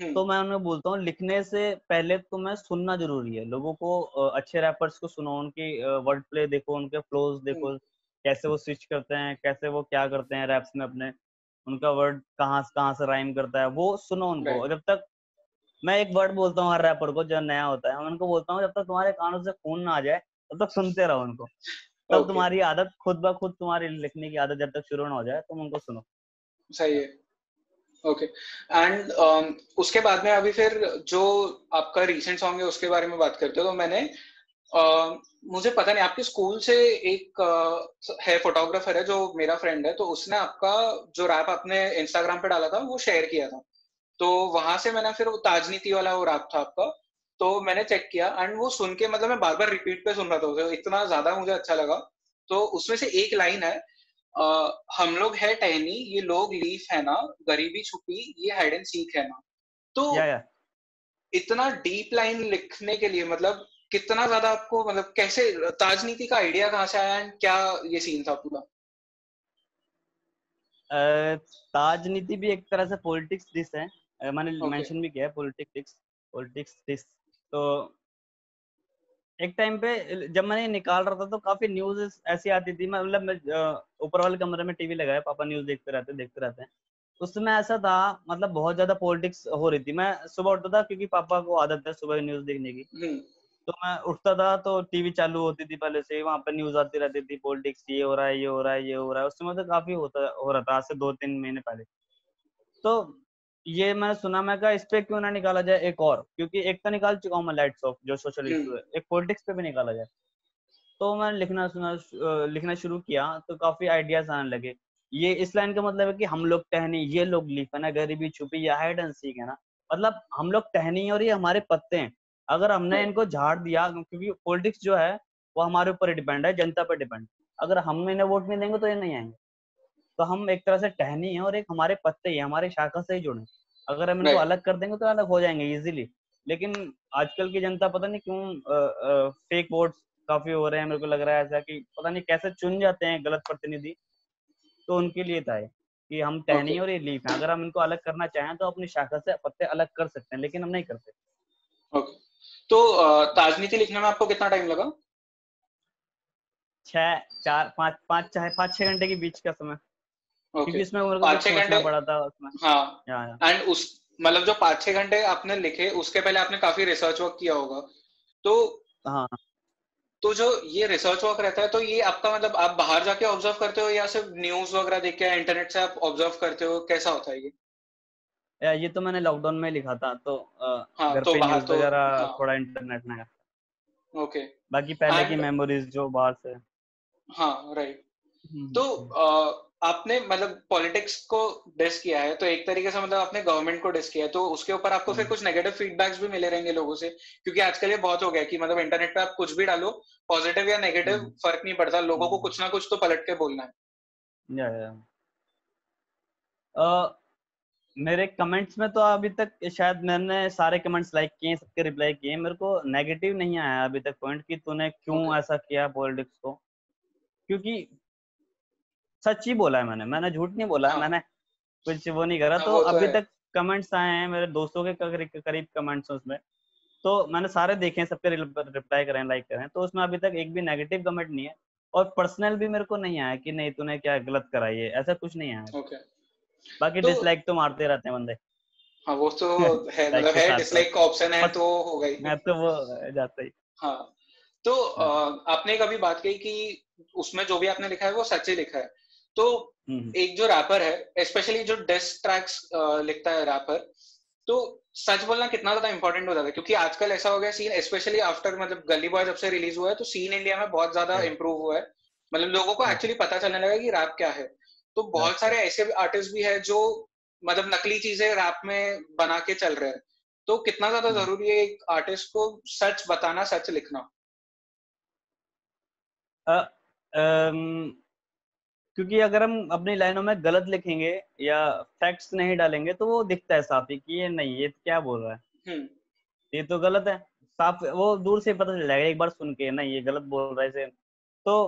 हम्म। तो मैं उन्हें बोलता हूँ लिखने से पहले तो मैं सुनना ज़रूरी है। लोगों को अच्छे रैपर्स को सुनो उनकी वर्ड प्ले देखो उनके फ्लोज देखो हम्म। कैसे वो स्विच करते हैं कैसे वो क्या करते हैं रैप्स में अपने उनका वर्ड कहाँ कहाँ से राइम करता है वो सुनो उनको। जब तक मैं एक वर्ड बोलता हूँ हर रैपर को जो नया होता है मैं उनको बोलता हूँ जब तक तुम्हारे कानों से खून ना आ जाए तब तक सुनते रहो उनको। तब okay. तुम्हारी आदत खुद ब खुद तुम्हारी लिखने की आदत जब तक शुरू ना हो जाए तुम उनको सुनो सही है ओके okay. एंड um, उसके बाद में अभी फिर जो आपका रिसेंट सॉन्ग है उसके बारे में बात करते हो तो मैंने uh, मुझे पता नहीं आपके स्कूल से एक uh, है फोटोग्राफर है जो मेरा फ्रेंड है तो उसने आपका जो रैप आपने इंस्टाग्राम पे डाला था वो शेयर किया था तो वहाँ से मैंने फिर वो ताजनीति वाला वो रैप था आपका तो मैंने चेक किया एंड वो सुन के मतलब मैं बार बार रिपीट पे सुन रहा था तो इतना ज़्यादा मुझे अच्छा लगा। तो उसमें से एक लाइन है आ, हम लोग है टहनी ये लोग लीफ है ना गरीबी छुपी ये हाइड एंड सीख है ना। तो या, या. इतना डीप लाइन लिखने के लिए मतलब कितना ज़्यादा आपको मतलब कैसे ताजनीति का आइडिया कहाँ से आया एंड क्या ये सीन था पूरा? ताजनीति भी एक तरह से पॉलिटिक्स डिश है। मैंने मेंशन okay. भी किया है पॉलिटिक्स पॉलिटिक्स डिश तो एक टाइम पे जब मैंने निकाल रहा था तो काफ़ी न्यूज़ ऐसी आती थी मतलब मैं ऊपर वाले कमरे में टीवी लगाया पापा न्यूज़ देखते रहते देखते रहते हैं। उसमें ऐसा था मतलब बहुत ज़्यादा पॉलिटिक्स हो रही थी। मैं सुबह उठता था क्योंकि पापा को आदत है सुबह न्यूज़ देखने की। हम्म। तो मैं उठता था तो टीवी चालू होती थी पहले से वहाँ पर न्यूज़ आती रहती थी पॉलिटिक्स ये हो रहा है ये हो रहा है ये हो रहा है। उस समय तो काफ़ी होता हो रहा था आज से दो तीन महीने पहले। तो ये मैंने सुना मैं कहा इस पे क्यों ना निकाला जाए एक और? क्योंकि एक तो निकाल चुका हूँ मैं लाइट्स ऑफ़ जो सोशल इशू हम्म। है। एक पॉलिटिक्स पे भी निकाला जाए। तो मैंने लिखना सुना लिखना शुरू किया तो काफ़ी आइडियाज़ आने लगे। ये इस लाइन का मतलब है कि हम लोग टहनी ये लोग लीफ है ना गरीबी छुपी या हाइड एंड सीख है ना। मतलब हम लोग टहनी और ये हमारे पत्ते हैं। अगर हमने हम्म। इनको झाड़ दिया क्योंकि पॉलिटिक्स जो है वो हमारे ऊपर डिपेंड है जनता पर डिपेंड अगर हम इन्हें वोट नहीं देंगे तो ये नहीं आएँगे। तो हम एक तरह से टहनी है और एक हमारे पत्ते ही हमारे शाखा से ही जुड़े अगर हम इनको अलग कर देंगे तो अलग हो जाएँगे इजीली लेकिन आजकल की जनता पता नहीं क्यों फेक वोट काफ़ी हो रहे हैं मेरे को लग रहा है ऐसा कि पता नहीं कैसे चुन जाते हैं गलत प्रतिनिधि। तो उनके लिए था कि हम टहनी और ये लीफ है। अगर हम इनको अलग करना चाहें तो अपनी शाखा से पत्ते अलग कर सकते हैं लेकिन हम नहीं करते। ओके तो ताजनीति लिखने में आपको कितना टाइम लगा? छह चार पाँच पाँच चाहे पाँच छह घंटे के बीच का समय। क्योंकि इसमें पाँच छह घंटे पड़ा था उसमें। हाँ। एंड उस मतलब जो पाँच छह घंटे आपने लिखे उसके पहले आपने काफ़ी रिसर्च वर्क किया होगा। तो हाँ। तो जो ये रिसर्च वर्क रहता है तो ये आपका मतलब आप बाहर जाके ऑब्ज़र्व करते हो या सिर्फ़ न्यूज़ वगैरह देख के इंटरनेट से आप ऑब्ज़र्व करते हो? कैसा होता है ये? या ये तो मैंने लॉकडाउन में लिखा था तो हाँ, घर तो पे न्यूज़ तो, वगैरह हाँ, थोड़ा इंटरनेट में। ओके बाकी पहले की मेमोरीज जो बाहर से। हाँ राइट हम्म, तो। आपने मतलब पॉलिटिक्स को डिस किया है तो एक तरीके से मतलब आपने गवर्नमेंट को डिस किया है तो उसके ऊपर आपको फिर हम्म। कुछ नेगेटिव फीडबैक्स भी मिले रहेंगे लोगों से क्योंकि आजकल ये बहुत हो गया कि मतलब इंटरनेट पे आप कुछ भी डालो पॉजिटिव या नेगेटिव हम्म। फ़र्क नहीं पड़ता लोगों को हम्म। कुछ ना कुछ तो पलट के बोलना है या, या। uh, मेरे कमेंट्स में तो अभी तक शायद मैंने सारे कमेंट्स लाइक किए सबके रिप्लाई किए मेरे को नेगेटिव नहीं आया अभी तक पॉइंट कि तूने क्यों ऐसा किया पॉलिटिक्स को क्योंकि सच ही बोला है मैंने मैंने झूठ नहीं बोला हाँ. मैंने कुछ वो नहीं करा हाँ, तो, तो अभी तक कमेंट्स आए हैं मेरे दोस्तों के करीब कमेंट्स उसमें। तो मैंने सारे देखे सबके रिप्लाई करें लाइक करें तो उसमें अभी तक एक भी नेगेटिव कमेंट नहीं है। और पर्सनल भी मेरे को नहीं आया कि नहीं तूने क्या गलत कराई है ऐसा कुछ नहीं आया। Okay. बाकी तो, डिसलाइक तो मारते रहते हैं बंदे। हाँ वो तो है मतलब है डिसलाइक का ऑप्शन है तो हो गई। मैं तो वो जाता ही। हाँ तो हाँ. आपने कभी बात कही कि उसमें जो भी आपने लिखा है वो सच ही लिखा है? तो हम्म। एक जो रैपर है स्पेशली जो डेस ट्रैक्स लिखता है रैपर तो सच बोलना कितना ज़्यादा इंपॉर्टेंट हो जाता है क्योंकि आजकल ऐसा हो गया सीन स्पेशली आफ्टर मतलब गली बॉय जब से रिलीज़ हुआ है तो सीन इंडिया में बहुत ज़्यादा इम्प्रूव हुआ है। मतलब लोगों को एक्चुअली पता चलने लगा कि रैप क्या है। तो बहुत सारे ऐसे आर्टिस्ट भी है जो मतलब नकली चीज़ें रैप में बना के चल रहे हैं। तो कितना ज़्यादा हम्म। ज़रूरी है एक आर्टिस्ट को सच बताना सच लिखना? uh, um, क्योंकि अगर हम अपनी लाइनों में गलत लिखेंगे या फैक्ट्स नहीं डालेंगे तो वो दिखता है साफ़ ही कि ये नहीं ये क्या बोल रहा है? हम्म। ये तो गलत है। साफ़ वो दूर से पता चल जाएगा एक बार सुन के नहीं ये गलत बोल रहा है इसे। तो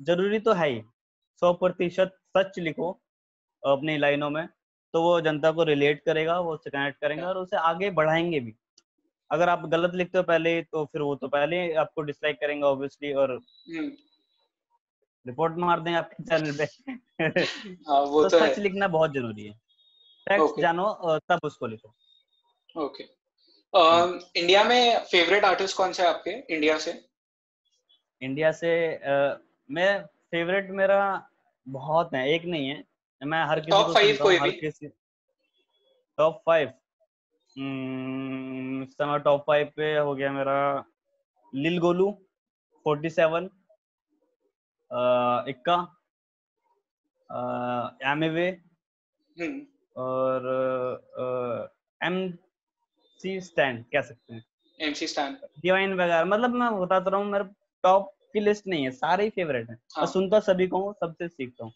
ज़रूरी तो है ही। सौ प्रतिशत सच लिखो अपनी लाइनों में तो वो जनता को रिलेट करेगा वो उससे कनेक्ट करेंगे और उसे आगे बढ़ाएँगे भी। अगर आप गलत लिखते हो पहले तो फिर वो तो पहले आपको डिसलाइक करेंगे ऑब्वियसली और हम्म। रिपोर्ट मार देंगे आपके चैनल पे। हाँ वो तो तो सच लिखना बहुत ज़रूरी है। Facts Okay. जानो तब उसको लिखो। Okay okay. इंडिया में फेवरेट आर्टिस्ट कौन से आपके? इंडिया से? इंडिया से अ, मैं फेवरेट मेरा बहुत है एक नहीं है। मैं हर किसी को five कोई हर भी? किसी टॉप फाइव इस समय टॉप फाइव पे हो गया मेरा Lil Golu forty seven Ikka Emiway hmm. और एम सी स्टैंड कह सकते हैं। MC stand. डिवाइन वगैरह मतलब मैं बताता रहा हूँ मेरे टॉप की लिस्ट नहीं है सारे ही फेवरेट है। हाँ। मैं सुनता सभी को हूँ सबसे सीखता हूँ।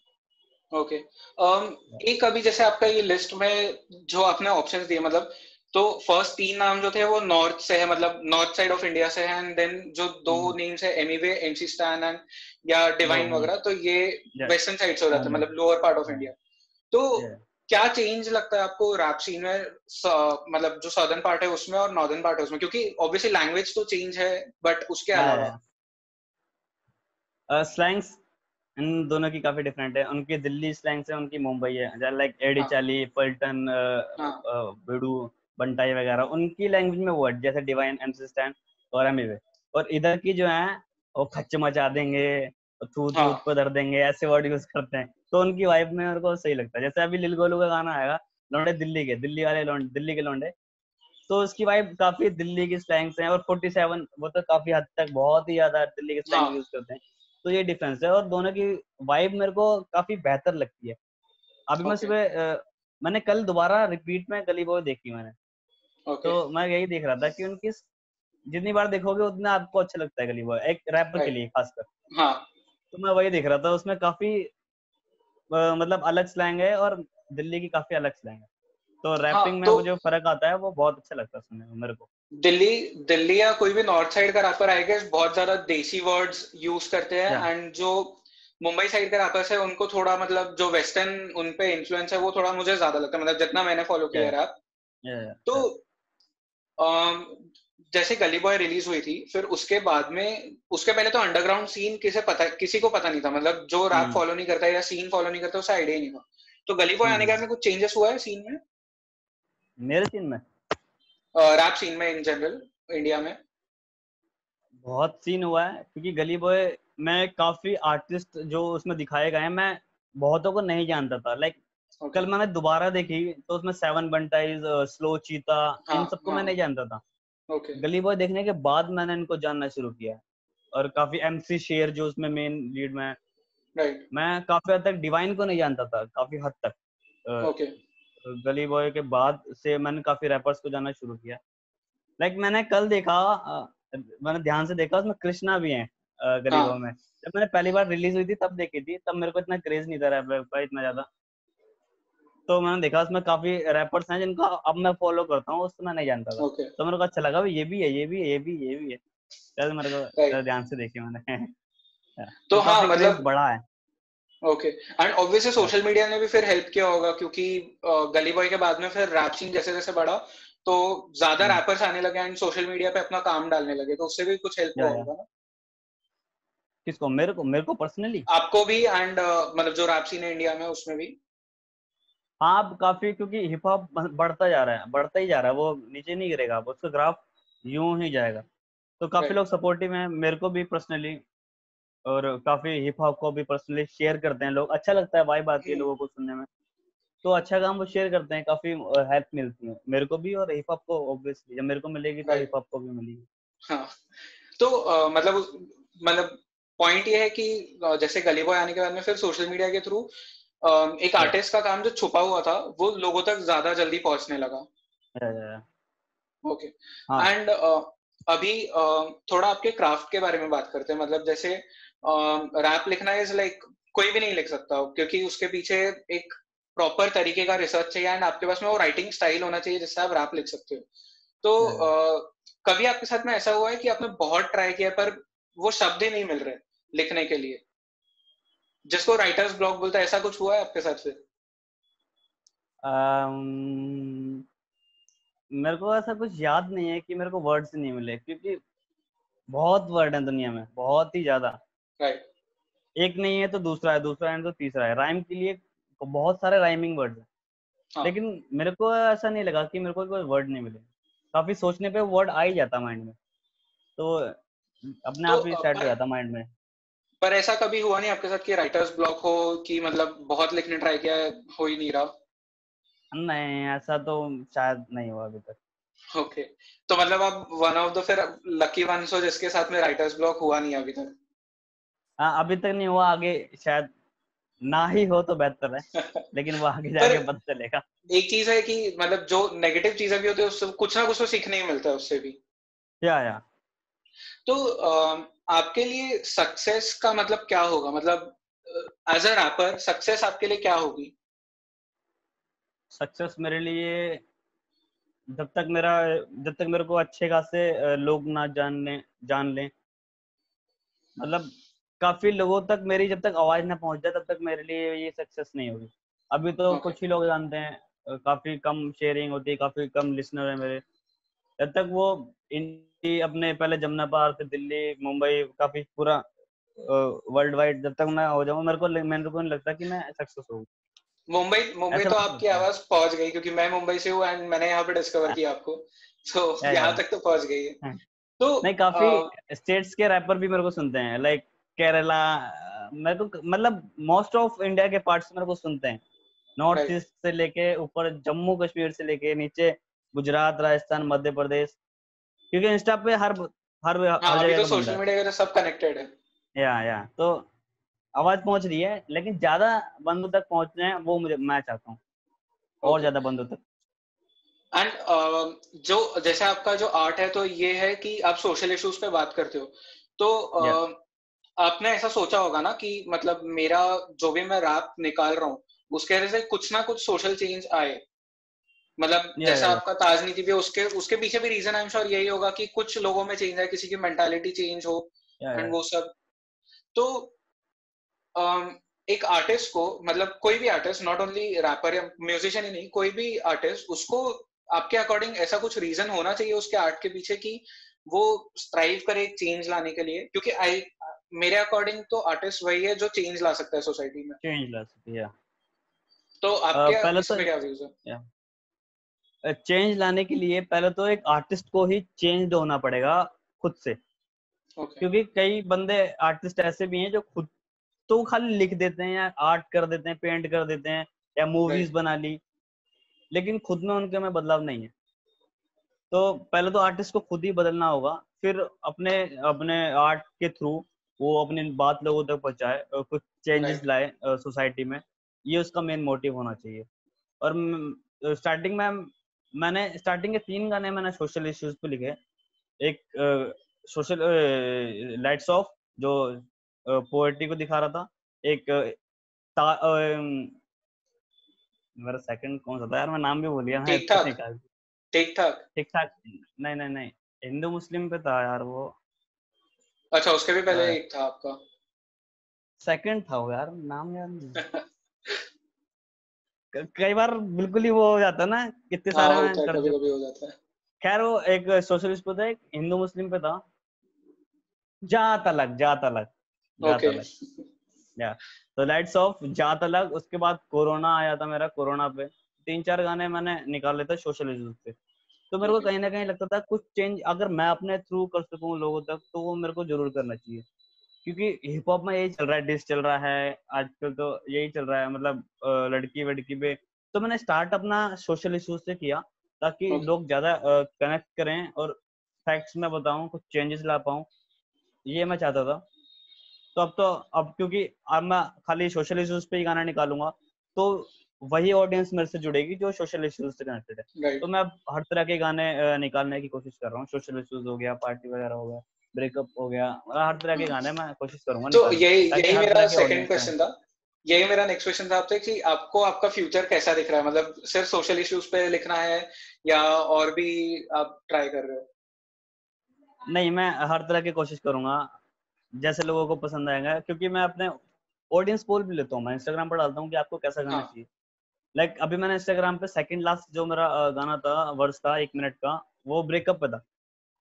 ओके। okay. um, एक अभी जैसे आपका ये लिस्ट में जो आपने ऑप्शंस दिए मतलब तो फ़र्स्ट तीन नाम जो थे वो नॉर्थ से है मतलब नॉर्थ साइड ऑफ़ इंडिया से है एंड देन जो दो हम्म। नेम्स है एमीवे एमसी स्टैन एंड या डिवाइन हाँ, वगैरह तो ये वेस्टर्न साइड से हो जाता है हाँ, मतलब लोअर पार्ट ऑफ़ हाँ। इंडिया तो क्या चेंज लगता है आपको रैप सीन में मतलब जो सदर्न पार्ट है उसमें और नॉर्दर्न पार्ट है उसमें? क्योंकि ऑब्वियसली लैंग्वेज तो चेंज है बट उसके अलावा? स्लैंग्स इन दोनों की काफ़ी डिफरेंट है। उनकी दिल्ली स्लैंग्स है उनकी मुंबई है। लाइक एडी हाँ। चाली पल्टन हाँ। बेडू बंटाई वगैरह उनकी लैंग्वेज में वर्ड जैसे डिवाइन एमसी स्टैंड और एमवे और इधर की जो है वो खच मचा देंगे हाँ। को दर देंगे ऐसे वर्ड यूज़ करते हैं। तो उनकी वाइब में मेरे को सही लगता है। जैसे अभी लिल गोलू का गाना आएगा लौंडे दिल्ली के दिल्ली वाले लौंडे दिल्ली के लौंडे। तो उसकी वाइब काफ़ी दिल्ली की स्लैंग्स हैं और 47 वो तो काफ़ी हद तक बहुत ही ज़्यादा दिल्ली के स्लैंग हाँ। यूज़ करते हैं। तो ये डिफरेंस है और दोनों की वाइब मेरे को काफ़ी बेहतर लगती है। अभी मैं सुबह मैंने कल दोबारा रिपीट में गली बॉय देखी मैंने। तो मैं यही देख रहा था कि उनकी जितनी बार देखोगे उतना आपको अच्छा लगता है गली बॉय एक रैपर के लिए खासकर। हाँ। तो मैं वही देख रहा था उसमें काफ़ी मतलब अलग स्लैंग है और दिल्ली की काफ़ी अलग स्लैंग है। तो रैपिंग हाँ, में तो- वो जो फ़र्क आता है वो बहुत अच्छा लगता है सुनने में मेरे को। दिल्ली दिल्ली या कोई भी नॉर्थ साइड का रैपर आएगा बहुत ज़्यादा देसी वर्ड्स यूज़ करते हैं एंड जो मुंबई साइड के रैपर्स है उनको थोड़ा मतलब जो वेस्टर्न उन पे इन्फ्लुएंस है वो थोड़ा मुझे ज़्यादा लगता है। मतलब जितना मैंने फॉलो किया Yeah. रैप तो जैसे गली बॉय रिलीज़ हुई थी फिर उसके बाद में उसके पहले तो अंडरग्राउंड सीन किसे पता किसी को पता नहीं था। मतलब जो रैप। फॉलो नहीं करता या सीन फॉलो नहीं करता उसे आइडिया नहीं था। तो गली बॉय आने के बाद में कुछ चेंजेस हुआ है सीन में? मेरे सीन में? रैप सीन में इन जनरल इंडिया में? बहुत सीन हुआ है क्योंकि गली बॉय में काफ़ी आर्टिस्ट जो उसमें दिखाए गए हैं मैं बहुतों को नहीं जानता था। Like Okay. कल मैंने दोबारा देखी तो उसमें सेवन बंटाइज स्लो चीता हाँ, इन हाँ, सबको हाँ। मैं नहीं जानता था। ओके गली बॉय देखने के बाद मैंने इनको जानना शुरू किया और काफ़ी एमसी शेर जो उसमें मेन लीड में है, राइट मैं काफ़ी हद तक डिवाइन को नहीं जानता था काफ़ी हद तक। ओके गली बॉय के बाद से मैंने काफ़ी रैपर्स को जानना शुरू किया। लाइक मैंने कल देखा मैंने ध्यान से देखा उसमें कृष्णा भी है गली हाँ। बॉय में। जब मैंने पहली बार रिलीज़ हुई थी तब देखी थी तब मेरे को इतना क्रेज नहीं था रैप का इतना ज़्यादा। तो मैंने देखा उसमें काफ़ी रैपर्स हैं जिनको अब मैं फॉलो करता हूँ उसको मैं नहीं जानता था। ओके तो मेरे को अच्छा लगा ये भी है ये भी है ये भी ये भी है। शायद मेरे को ध्यान से देखी मैंने। तो हाँ, मतलब- बड़ा है। Okay and obviously social media ने भी फिर हेल्प किया होगा क्योंकि गली बॉय के बाद में फिर रैप सीन जैसे जैसे बढ़ा तो ज़्यादा हम्म। रैपर्स आने लगे एंड सोशल मीडिया पे अपना काम डालने लगे तो उससे भी कुछ हेल्प हुआ। होगा ना? किसको? मेरे को मेरे को पर्सनली आपको भी एंड uh, मतलब जो रैप सीन है इंडिया में उसमें भी? हाँ अब काफ़ी क्योंकि हिप हॉप बढ़ता जा रहा है बढ़ता ही जा रहा है वो नीचे नहीं गिरेगा उसका ग्राफ यूँ ही जाएगा। तो काफ़ी लोग सपोर्टिव हैं मेरे को भी पर्सनली और काफ़ी हिप हॉप को भी पर्सनली शेयर करते हैं लोग। अच्छा लगता है वाइब आती है। लोगों को सुनने में। तो अच्छा काम वो शेयर करते हैं काफ़ी हेल्प मिलती है मेरे को भी और हिप हॉप को ऑब्वियसली जब मेरे को मिलेगी तो हिप हॉप को भी मिलेगी। हाँ। तो अ, मतलब मतलब पॉइंट ये है कि जैसे गली बॉय आने के बाद में फिर सोशल मीडिया के थ्रू एक आर्टिस्ट का काम जो छुपा हुआ था वो लोगों तक ज़्यादा जल्दी पहुँचने लगा। ओके एंड अभी uh, थोड़ा आपके क्राफ्ट के बारे में बात करते हैं। मतलब जैसे रैप लिखना इज़ लाइक कोई भी नहीं लिख सकता क्योंकि उसके पीछे एक प्रॉपर तरीके का रिसर्च चाहिए एंड आपके पास में वो राइटिंग स्टाइल होना चाहिए जिससे आप रैप लिख सकते हो। तो uh, कभी आपके साथ में ऐसा हुआ है कि आपने बहुत ट्राई किया पर वो शब्द ही नहीं मिल रहे लिखने के लिए? जिसको राइटर्स ब्लॉक बोलता है ऐसा कुछ हुआ है आपके साथ फिर? Um, मेरे को ऐसा कुछ याद नहीं है कि मेरे को वर्ड्स नहीं मिले क्योंकि बहुत वर्ड है दुनिया में बहुत ही ज़्यादा। राइट एक नहीं है तो दूसरा है दूसरा है तो तीसरा है। राइम के लिए बहुत सारे राइमिंग वर्ड है। हाँ. लेकिन मेरे को ऐसा नहीं लगा कि मेरे को कोई वर्ड नहीं मिले। काफ़ी सोचने पे वर्ड आ ही जाता माइंड में। तो अपने तो, आप ही सेट हो जाता माइंड में। पर ऐसा कभी हुआ नहीं आपके साथ कि राइटर्स ब्लॉक हो कि मतलब बहुत लिखने ट्राई किया हो ही नहीं रहा? नहीं ऐसा तो शायद नहीं हुआ अभी तक। Okay okay. तो मतलब आप वन ऑफ़ द फिर लकी वन हो जिसके साथ में राइटर्स ब्लॉक हुआ नहीं अभी तक? हाँ अभी तक नहीं हुआ आगे शायद ना ही हो तो बेहतर है लेकिन वो आगे जाके पता चलेगा। एक चीज़ है कि मतलब जो नेगेटिव चीज़ें भी होती है उससे कुछ ना कुछ तो सीखने ही मिलता है उससे भी। या या। तो आपके लिए सक्सेस का मतलब क्या होगा? मतलब एज अ रैपर सक्सेस आपके लिए क्या होगी? सक्सेस मेरे लिए जब तक मेरा जब तक मेरे को अच्छे खासे लोग ना जानने जान लें। मतलब काफ़ी लोगों तक मेरी जब तक आवाज़ ना पहुँच जाए तब तक मेरे लिए ये सक्सेस नहीं होगी। अभी तो okay. कुछ ही लोग जानते हैं काफ़ी कम शेयरिंग होती है काफ़ी कम लिसनर है मेरे। जब तक वो इन अपने पहले जमुना पार से दिल्ली मुंबई काफ़ी पूरा वर्ल्ड वाइड जब तक मैं हो जाऊँ मेरे को मेरे को नहीं लगता कि मैं सक्सेस हूँ मुंबई मुंबई तो आपकी आवाज़ पहुँच गई क्योंकि मैं मुंबई से हूँ एंड मैंने यहाँ पे डिस्कवर हाँ। किया आपको। तो यहाँ तक तो पहुँच गई है। हाँ। तो नहीं काफ़ी स्टेट्स के रैपर भी मेरे को सुनते हैं लाइक केरला मैं तो मतलब मोस्ट ऑफ़ इंडिया के पार्ट्स मेरे को सुनते हैं। नॉर्थ ईस्ट से लेके ऊपर जम्मू कश्मीर से लेके नीचे गुजरात राजस्थान मध्य प्रदेश क्योंकि इंस्टा पे हर हर, हाँ, हर जगह तो सोशल मीडिया सब कनेक्टेड है। या या तो आवाज़ पहुँच रही है लेकिन ज़्यादा बंदों तक पहुँचने हैं वो मुझे मैं चाहता हूँ। और ज़्यादा बंदों तक। एंड uh, जो जैसे आपका जो आर्ट है तो ये है कि आप सोशल इश्यूज़ पे बात करते हो। तो uh, yeah. आपने ऐसा सोचा होगा ना कि मतलब मेरा जो भी मैं रैप निकाल रहा हूँ उसके वजह से कुछ ना कुछ सोशल चेंज आए। मतलब yeah, जैसा yeah. आपका ताजनीति भी उसके उसके पीछे भी रीजन आई एम श्योर यही होगा कि कुछ लोगों में चेंज आए किसी की मेंटालिटी चेंज हो एंड yeah. वो सब। तो एक आर्टिस्ट को मतलब कोई भी आर्टिस्ट नॉट ओनली रैपर या म्यूजिशियन ही नहीं कोई भी आर्टिस्ट उसको आपके अकॉर्डिंग ऐसा कुछ रीजन होना चाहिए उसके आर्ट के पीछे कि वो स्ट्राइव करे चेंज लाने के लिए। क्योंकि आई मेरे अकॉर्डिंग तो आर्टिस्ट वही है जो चेंज ला सकता है सोसाइटी में। चेंज ला सकती है तो आपके uh, पहले तो क्या व्यूज़ है? चेंज लाने के लिए पहले तो एक आर्टिस्ट को ही चेंज होना पड़ेगा खुद से। Okay. क्योंकि कई बंदे आर्टिस्ट ऐसे भी हैं जो खुद तो खाली लिख देते हैं या आर्ट कर देते हैं पेंट कर देते हैं या मूवीज़ okay. बना ली लेकिन खुद में उनके में बदलाव नहीं है। तो पहले तो आर्टिस्ट को खुद ही बदलना होगा फिर अपने अपने आर्ट के थ्रू वो अपनी बात लोगों तक पहुँचाए कुछ चेंजेस लाए सोसाइटी में। ये उसका मेन मोटिव होना चाहिए। और स्टार्टिंग में मैंने स्टार्टिंग के तीन गाने मैंने सोशल इश्यूज़ पे लिखे। एक सोशल लाइट्स ऑफ़ जो पोएट्री को दिखा रहा था। एक ता, आ, मेरा सेकंड कौन सा था? यार मैं नाम भी भूल गया। ठीक ठाक। ठीक ठाक। ठीक ठाक। नहीं नहीं नहीं। हिंदू मुस्लिम पे था यार वो। अच्छा उसके भी पहले एक था आपका। सेकंड था वो यार। नाम याद नहीं कई बार बिल्कुल ही वो हो जाता ना कितने हाँ, सारे में कभी कभी हो जाता है। खैर वो एक सोशलिस्ट पे था एक हिंदू मुस्लिम पे था। जात अलग जात अलग या तो लाइट्स ऑफ़ जात अलग उसके बाद कोरोना आया था मेरा कोरोना पे। तीन चार गाने मैंने निकाले थे सोशल इश्यूज़ पे तो मेरे को कहीं ना कहीं लगता था कुछ चेंज अगर मैं अपने थ्रू कर सकूँ लोगों तक तो वो मेरे को ज़रूर करना चाहिए। क्योंकि हिप हॉप में यही चल रहा है डिस चल रहा है आजकल तो यही चल रहा है मतलब लड़की वड़की पे। तो मैंने स्टार्ट अपना सोशल इशूज से किया ताकि लोग ज़्यादा कनेक्ट करें और फैक्ट्स में बताऊँ कुछ चेंजेस ला पाऊँ ये मैं चाहता था। तो अब तो अब क्योंकि अब मैं खाली सोशल इश्यूज़ पे ही गाना निकालूँगा तो वही ऑडियंस मेरे से जुड़ेगी जो सोशल इश्यूज़ से कनेक्टेड है. तो मैं अब हर तरह के गाने निकालने की कोशिश कर रहा हूँ। सोशल इश्यूज़ हो गया पार्टी वगैरह हो गया। ब्रेकअप हो गया। मतलब हर तरह के गाने मैं कोशिश करूँगा तो यही यही मेरा सेकंड क्वेश्चन था। यही मेरा नेक्स्ट क्वेश्चन था आपसे कि आपको आपका फ्यूचर कैसा दिख रहा है? मतलब सिर्फ़ सोशल इश्यूज़ पे लिखना है या और भी आप ट्राई कर रहे हो? नहीं मैं हर तरह की कोशिश करूँगा जैसे लोगों को पसंद आएगा क्योंकि मैं अपने ऑडियंस पोल भी लेता हूँ। मैं इंस्टाग्राम पर डालता हूँ कि आपको कैसा गाना हाँ. चाहिए। लाइक अभी मैंने इंस्टाग्राम पे सेकंड लास्ट जो मेरा गाना था वर्ष था एक मिनट का वो ब्रेकअप पे था।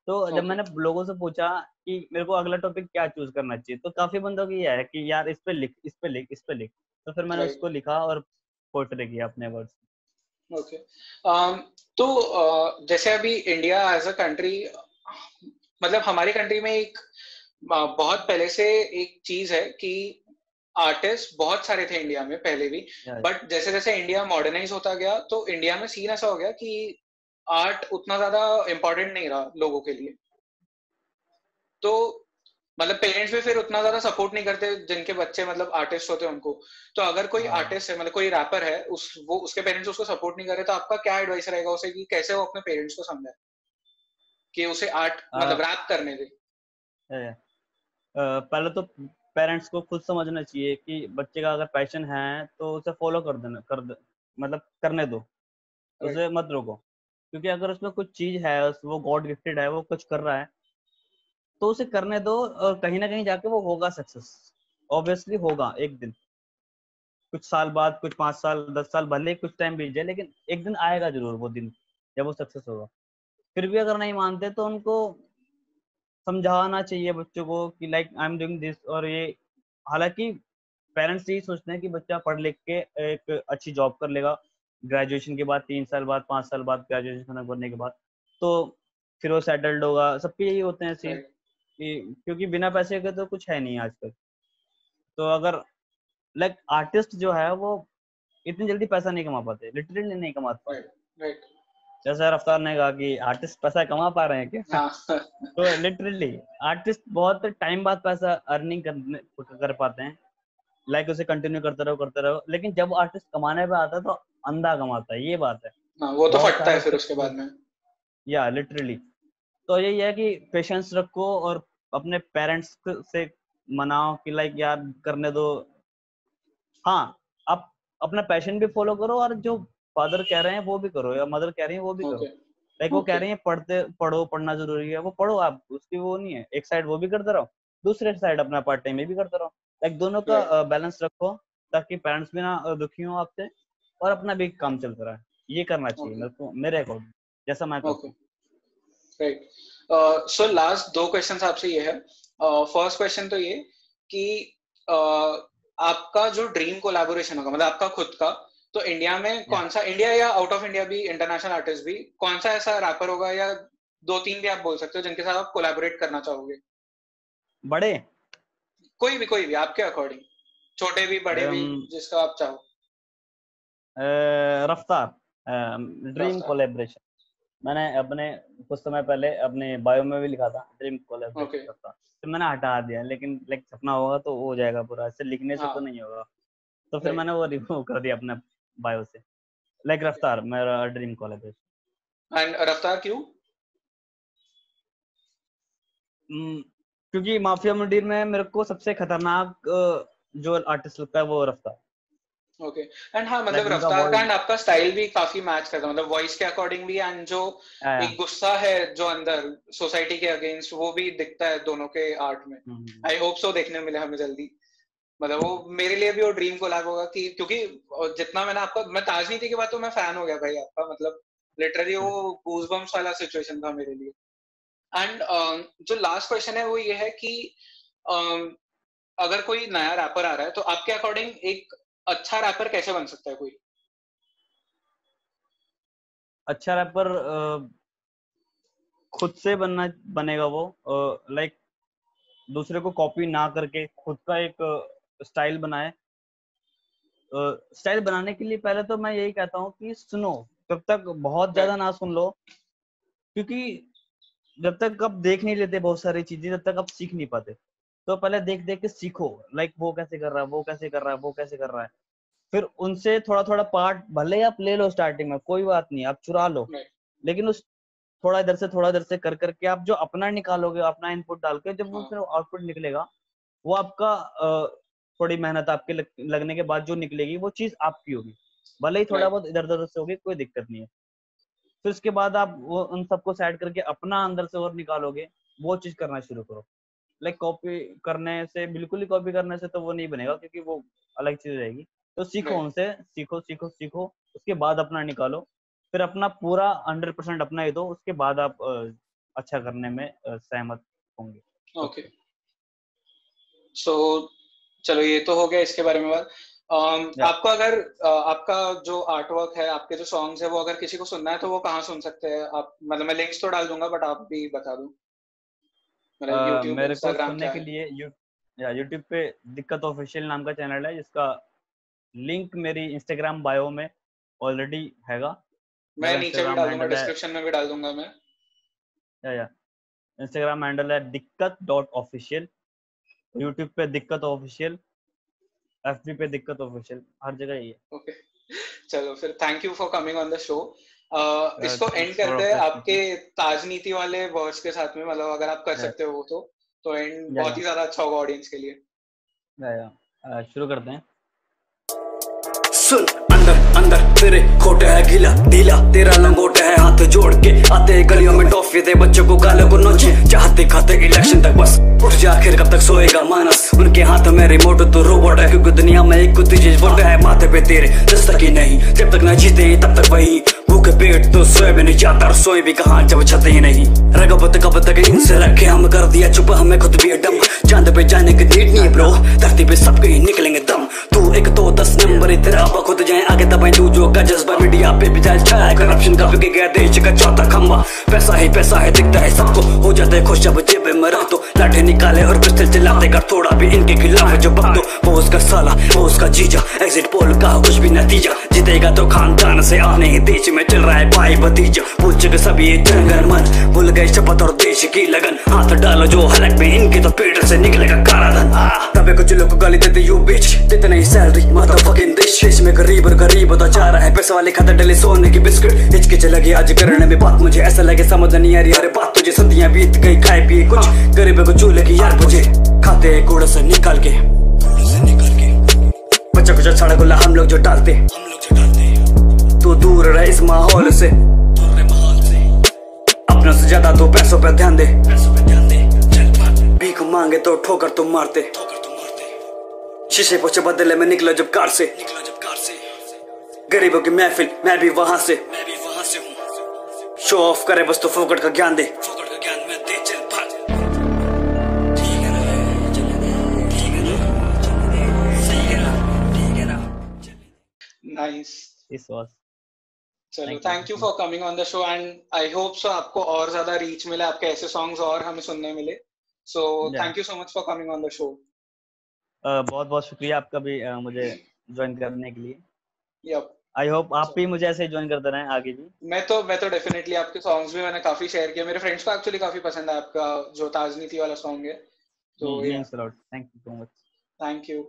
तो okay. जब मैंने लोगों से पूछा कि मेरे को अगला टॉपिक क्या चूज़ करना चाहिए तो काफ़ी बंदों की है कि यार इस पे लिख इस पे लिख इस पे लिख। तो फिर मैंने right. उसको लिखा और पोर्ट्रे किया अपने वर्ड्स ओके। um, तो uh, जैसे अभी इंडिया एज अ कंट्री मतलब हमारी कंट्री में एक बहुत पहले से एक चीज़ है कि आर्टिस्ट बहुत सारे थे इंडिया में पहले भी। बट जैसे जैसे इंडिया मॉडर्नाइज होता गया तो इंडिया में सीन ऐसा हो गया कि आर्ट उतना ज़्यादा इम्पोर्टेंट नहीं रहा लोगों के लिए। तो मतलब पेरेंट्स भी फिर उतना ज़्यादा सपोर्ट नहीं करते जिनके बच्चे मतलब आर्टिस्ट होते हैं उनको। तो अगर कोई आर्टिस्ट हाँ। है मतलब कोई रैपर है उस वो उसके पेरेंट्स उसको सपोर्ट नहीं कर रहे तो आपका क्या एडवाइस रहेगा उसे कि कैसे वो अपने पेरेंट्स को समझाए? कि उसे आर्ट मतलब रैप करने दे। पहले तो पेरेंट्स को खुद समझना चाहिए कि बच्चे का अगर पैशन है तो उसे फॉलो कर देना कर मतलब करने दो। उसे मत रोको। क्योंकि अगर उसमें कुछ चीज़ है वो गॉड गिफ्टेड है, वो कुछ कर रहा है तो उसे करने दो और कहीं ना कहीं जाके वो होगा सक्सेस ऑब्वियसली होगा, एक दिन। कुछ साल बाद, कुछ पाँच साल, दस साल, भले कुछ टाइम बीत जाए, लेकिन एक दिन आएगा ज़रूर वो दिन, जब वो सक्सेस होगा। फिर भी अगर नहीं मानते तो उनको समझाना चाहिए बच्चों को कि like I am doing this और ये, हालाँकि पेरेंट्स यही सोचते हैं कि बच्चा पढ़ लिख के एक अच्छी जॉब कर लेगा ग्रेजुएशन के बाद तीन साल बाद पाँच साल बाद ग्रेजुएशन खत्म करने के बाद। तो फिर वो सेटल्ड होगा। सबके यही होते हैं सीन कि क्योंकि बिना पैसे के तो कुछ है नहीं आजकल। तो अगर लाइक like, आर्टिस्ट जो है वो इतनी जल्दी पैसा नहीं कमा पाते लिटरली नहीं कमा पाते। जैसे रफ्तार ने कहा कि आर्टिस्ट पैसा कमा पा रहे हैं क्या? हाँ। तो लिटरली आर्टिस्ट बहुत टाइम बाद पैसा अर्निंग करने कर पाते हैं। लाइक उसे कंटिन्यू करते रहो करते रहो। लेकिन जब आर्टिस्ट कमाने पे आता है तो अंधा कमाता है ये बात है। हाँ, वो तो फटता है फिर उसके बाद में। या लिटरली तो यही है कि पेशेंस रखो और अपने पेरेंट्स से मनाओ कि लाइक यार करने दो। हाँ आप अपना पैशन भी फॉलो करो और जो फादर कह रहे हैं वो भी करो या मदर कह रही है वो भी okay. करो। Like okay. वो कह रही है पढ़ते पढ़ो पढ़ना ज़रूरी है। वो पढ़ो आप उसकी वो नहीं है। एक साइड वो भी करते रहो दूसरे साइड अपना पार्ट टाइम में भी करते रहो। लाइक दोनों का बैलेंस रखो ताकि पेरेंट्स भी ना दुखी हो आपसे। और अपना भी काम चलता रहा ये करना चाहिए मेरे को मेरे अकॉर्डिंग जैसा मैं राइट सो लास्ट दो क्वेश्चन आपसे ये है। फ़र्स्ट uh, क्वेश्चन तो ये कि uh, आपका जो ड्रीम कोलैबोरेशन होगा मतलब आपका खुद का तो इंडिया में कौन सा इंडिया या आउट ऑफ़ इंडिया भी इंटरनेशनल आर्टिस्ट भी कौन सा ऐसा रैपर होगा या दो तीन भी आप बोल सकते हो जिनके साथ आप कोलैबोरेट करना चाहोगे? बड़े? कोई भी कोई भी आपके अकॉर्डिंग छोटे भी बड़े um, भी जिसका आप चाहो। रफ्तार ड्रीम कोलेब्रेशन मैंने अपने कुछ समय पहले अपने बायो में भी लिखा था ड्रीम कोलेब्रेशन okay. तो मैंने हटा दिया लेकिन लाइक सपना होगा तो हो जाएगा पूरा ऐसे लिखने से तो हाँ. तो नहीं होगा। तो फिर मैंने वो रिमूव कर दिया अपने बायो से। लाइक रफ्तार मेरा ड्रीम कोलेब्रेशन एंड रफ्तार क्यों? Hmm, क्योंकि माफिया मुंडीर में मेरे को सबसे खतरनाक जो आर्टिस्ट लगता है वो रफ्तार। ओके एंड हाँ मतलब रफ्तार का एंड आपका स्टाइल भी काफ़ी मैच करता है। मतलब वॉइस के अकॉर्डिंग भी एंड जो एक गुस्सा है जो अंदर सोसाइटी के अगेंस्ट वो भी दिखता है दोनों के आर्ट में। आई होप सो देखने मिले हमें जल्दी। मतलब वो मेरे लिए भी वो ड्रीम कोलैब होगा कि क्योंकि जितना मैंने आपका मैं ताजनीति के बाद तो मैं फ़ैन हो गया भाई आपका मतलब लिटरली वो गूजबम्स वाला सिचुएशन था मेरे लिए। एंड uh, जो लास्ट क्वेश्चन है वो ये है कि uh, अगर कोई नया रैपर आ रहा है तो आपके अकॉर्डिंग एक अच्छा रैपर कैसे बन सकता है कोई? अच्छा रैपर खुद से बनना बनेगा वो लाइक दूसरे को कॉपी ना करके खुद का एक स्टाइल बनाए। स्टाइल बनाने के लिए पहले तो मैं यही कहता हूँ कि सुनो तब तक बहुत ज़्यादा ना सुन लो क्योंकि जब तक आप देख नहीं लेते बहुत सारी चीज़ें तब तक आप सीख नहीं पाते। तो पहले देख देख के सीखो लाइक वो कैसे कर रहा है वो कैसे कर रहा है वो कैसे कर रहा है। फिर उनसे थोड़ा थोड़ा पार्ट भले ही आप ले लो स्टार्टिंग में कोई बात नहीं आप चुरा लो। लेकिन उस थोड़ा इधर से थोड़ा इधर से कर करके आप जो अपना निकालोगे अपना इनपुट डाल के जब वो हाँ। फिर आउटपुट निकलेगा वो आपका थोड़ी मेहनत आपके लगने के बाद जो निकलेगी वो चीज़ आपकी होगी। भले ही थोड़ा बहुत इधर उधर से होगी कोई दिक्कत नहीं है। फिर उसके बाद आप वो उन सबको साइड करके अपना अंदर से और निकालोगे वो चीज़ करना शुरू करो। लाइक कॉपी करने से बिल्कुल ही कॉपी करने से तो वो नहीं बनेगा क्योंकि वो अलग चीज़ रहेगी। तो सीखो उनसे सीखो सीखो सीखो उसके बाद अपना निकालो। फिर अपना पूरा हंड्रेड परसेंट अपना ही दो उसके बाद आप अच्छा करने में सहमत होंगे। ओके सो चलो ये तो हो गया इसके बारे में बात। Um, आपको अगर आपका जो आर्ट वर्क है आपके जो सॉन्ग्स है वो अगर किसी को सुनना है तो वो कहाँ सुन सकते हैं? आप मतलब मैं लिंक्स तो डाल दूँगा बट आप भी बता दो। मतलब मेरे को सुनने के लिए यूट्यूब पे दिक्कत ऑफिशियल नाम का चैनल है जिसका लिंक मेरी इंस्टाग्राम बायो में ऑलरेडी हैगा। मैं नीचे भी डाल दूँगा डिस्क्रिप्शन में भी डाल दूँगा मैं। या या। इंस्टाग्राम हैंडल है दिक्कत डॉट ऑफिशियल यूट्यूब पे दिक्कत ऑफिशियल एफबी पे दिक्कत ऑफिशियल हर जगह ही है। ओके चलो फिर thank you for coming on the show इसको एंड करते हैं आपके ताजनीति वाले वर्ड्स के साथ में मतलब अगर आप कर सकते हो तो तो एंड बहुत ही ज़्यादा अच्छा होगा ऑडियंस के लिए। शुरू करते हैं। सुन अंदर अंदर तेरे खोटे है गीला ढीला तेरा लंगोट है हाथ जोड़ के आते गलियों में टॉफी दे बच्चों को गालों को नोचे चाहते खाते इलेक्शन तक बस। उठ जा आखिर कब तक सोएगा मानस? उनके हाथ में रिमोट तो रोबोट है क्योंकि दुनिया में एक कुत्ती चीज़ वोट है माथे पे तेरे दस तक ही नहीं जब तक न जीते तब तक वही। भूखे पेट तो सोए भी नहीं जाता और सोए भी कहा जब छते ही नहीं। रगबत कब तक इनसे रखे हम कर दिया चुप, हमें खुद भी डम। चाँद पे जाने की नीड नहीं ब्रो, धरती पे सबके ही निकलेंगे दम। तू एक तो दस नंबर तेरा खुद जाए आगे दबाए तू जो का जज्बा। मीडिया पे भी जाए छाया करप्शन का बिके गया देश का चौथा खंबा। पैसा ही पैसा है, दिखता है सबको, हो जाते खुश जब जेब में रख दो। लाठे निकाले और पिस्टल चलाते कर थोड़ा भी इनके खिलाफ जो बक दो। वो उसका साला, वो उसका जीजा एग्जिट पोल का कुछ भी नतीजा। जीतेगा तो खानदान से आने देश में चल रहा है भाई भतीजा। भूल चुके सभी ये जनगण मन। भूल गए शपथ और देश की लगन। हाथ डालो जो हलक में इनके तो पेट से निकलेगा काला धन तबे कुछ लोग गाली देते यू बीच देते नहीं सैलरी माता फकिंग देश देश में गरीब और गरीब होता जा रहा है। पैसे वाले खाते डले सोने की बिस्किट। हिचके चले गई आज करने में बात। मुझे ऐसा लगे समझ नहीं आ रही। अरे बात तुझे सदियाँ बीत गई, खाए पिए कुछ। गरीब को चूल्हे की यार मुझे खाते कूड़ा से निकाल के। बच्चा कुछ छड़ा गुला हम लोग जो डालते। दूर रहे इस माहौल से। अपनों से। ज़्यादा तो पैसों पे ध्यान दे। पैसों पे ध्यान दे भीख मांगे तो ठोकर तुम मारते। ठोकर तुम मारते। शीशे पोछे बदले में निकलो जब कार से। निकलो जब कार से। गरीबों की महफिल मैं भी वहाँ से। मैं भी वहाँ से हूँ। शो ऑफ़ करे बस तो फोकट का ज्ञान दे। फोकट का ज्ञान मैं दे चल thank you for coming on the show and I hope so आपको और ज़्यादा रीच मिले आपके ऐसे सॉन्ग्स और हमें सुनने मिले. So thank you so much for coming on the show बहुत बहुत शुक्रिया आपका भी uh, मुझे ज्वाइन करने के लिए. यप आई होप आप भी मुझे ऐसे ज्वाइन करते रहें आगे भी. मैं तो मैं तो डेफिनेटली आपके सॉन्ग्स भी मैंने काफ़ी शेयर किए. मेरे फ्रेंड्स को एक्चुअली काफ़ी पसंद है आपका जो ताजनीति वाला सॉन्ग है. तो thank you so much thank you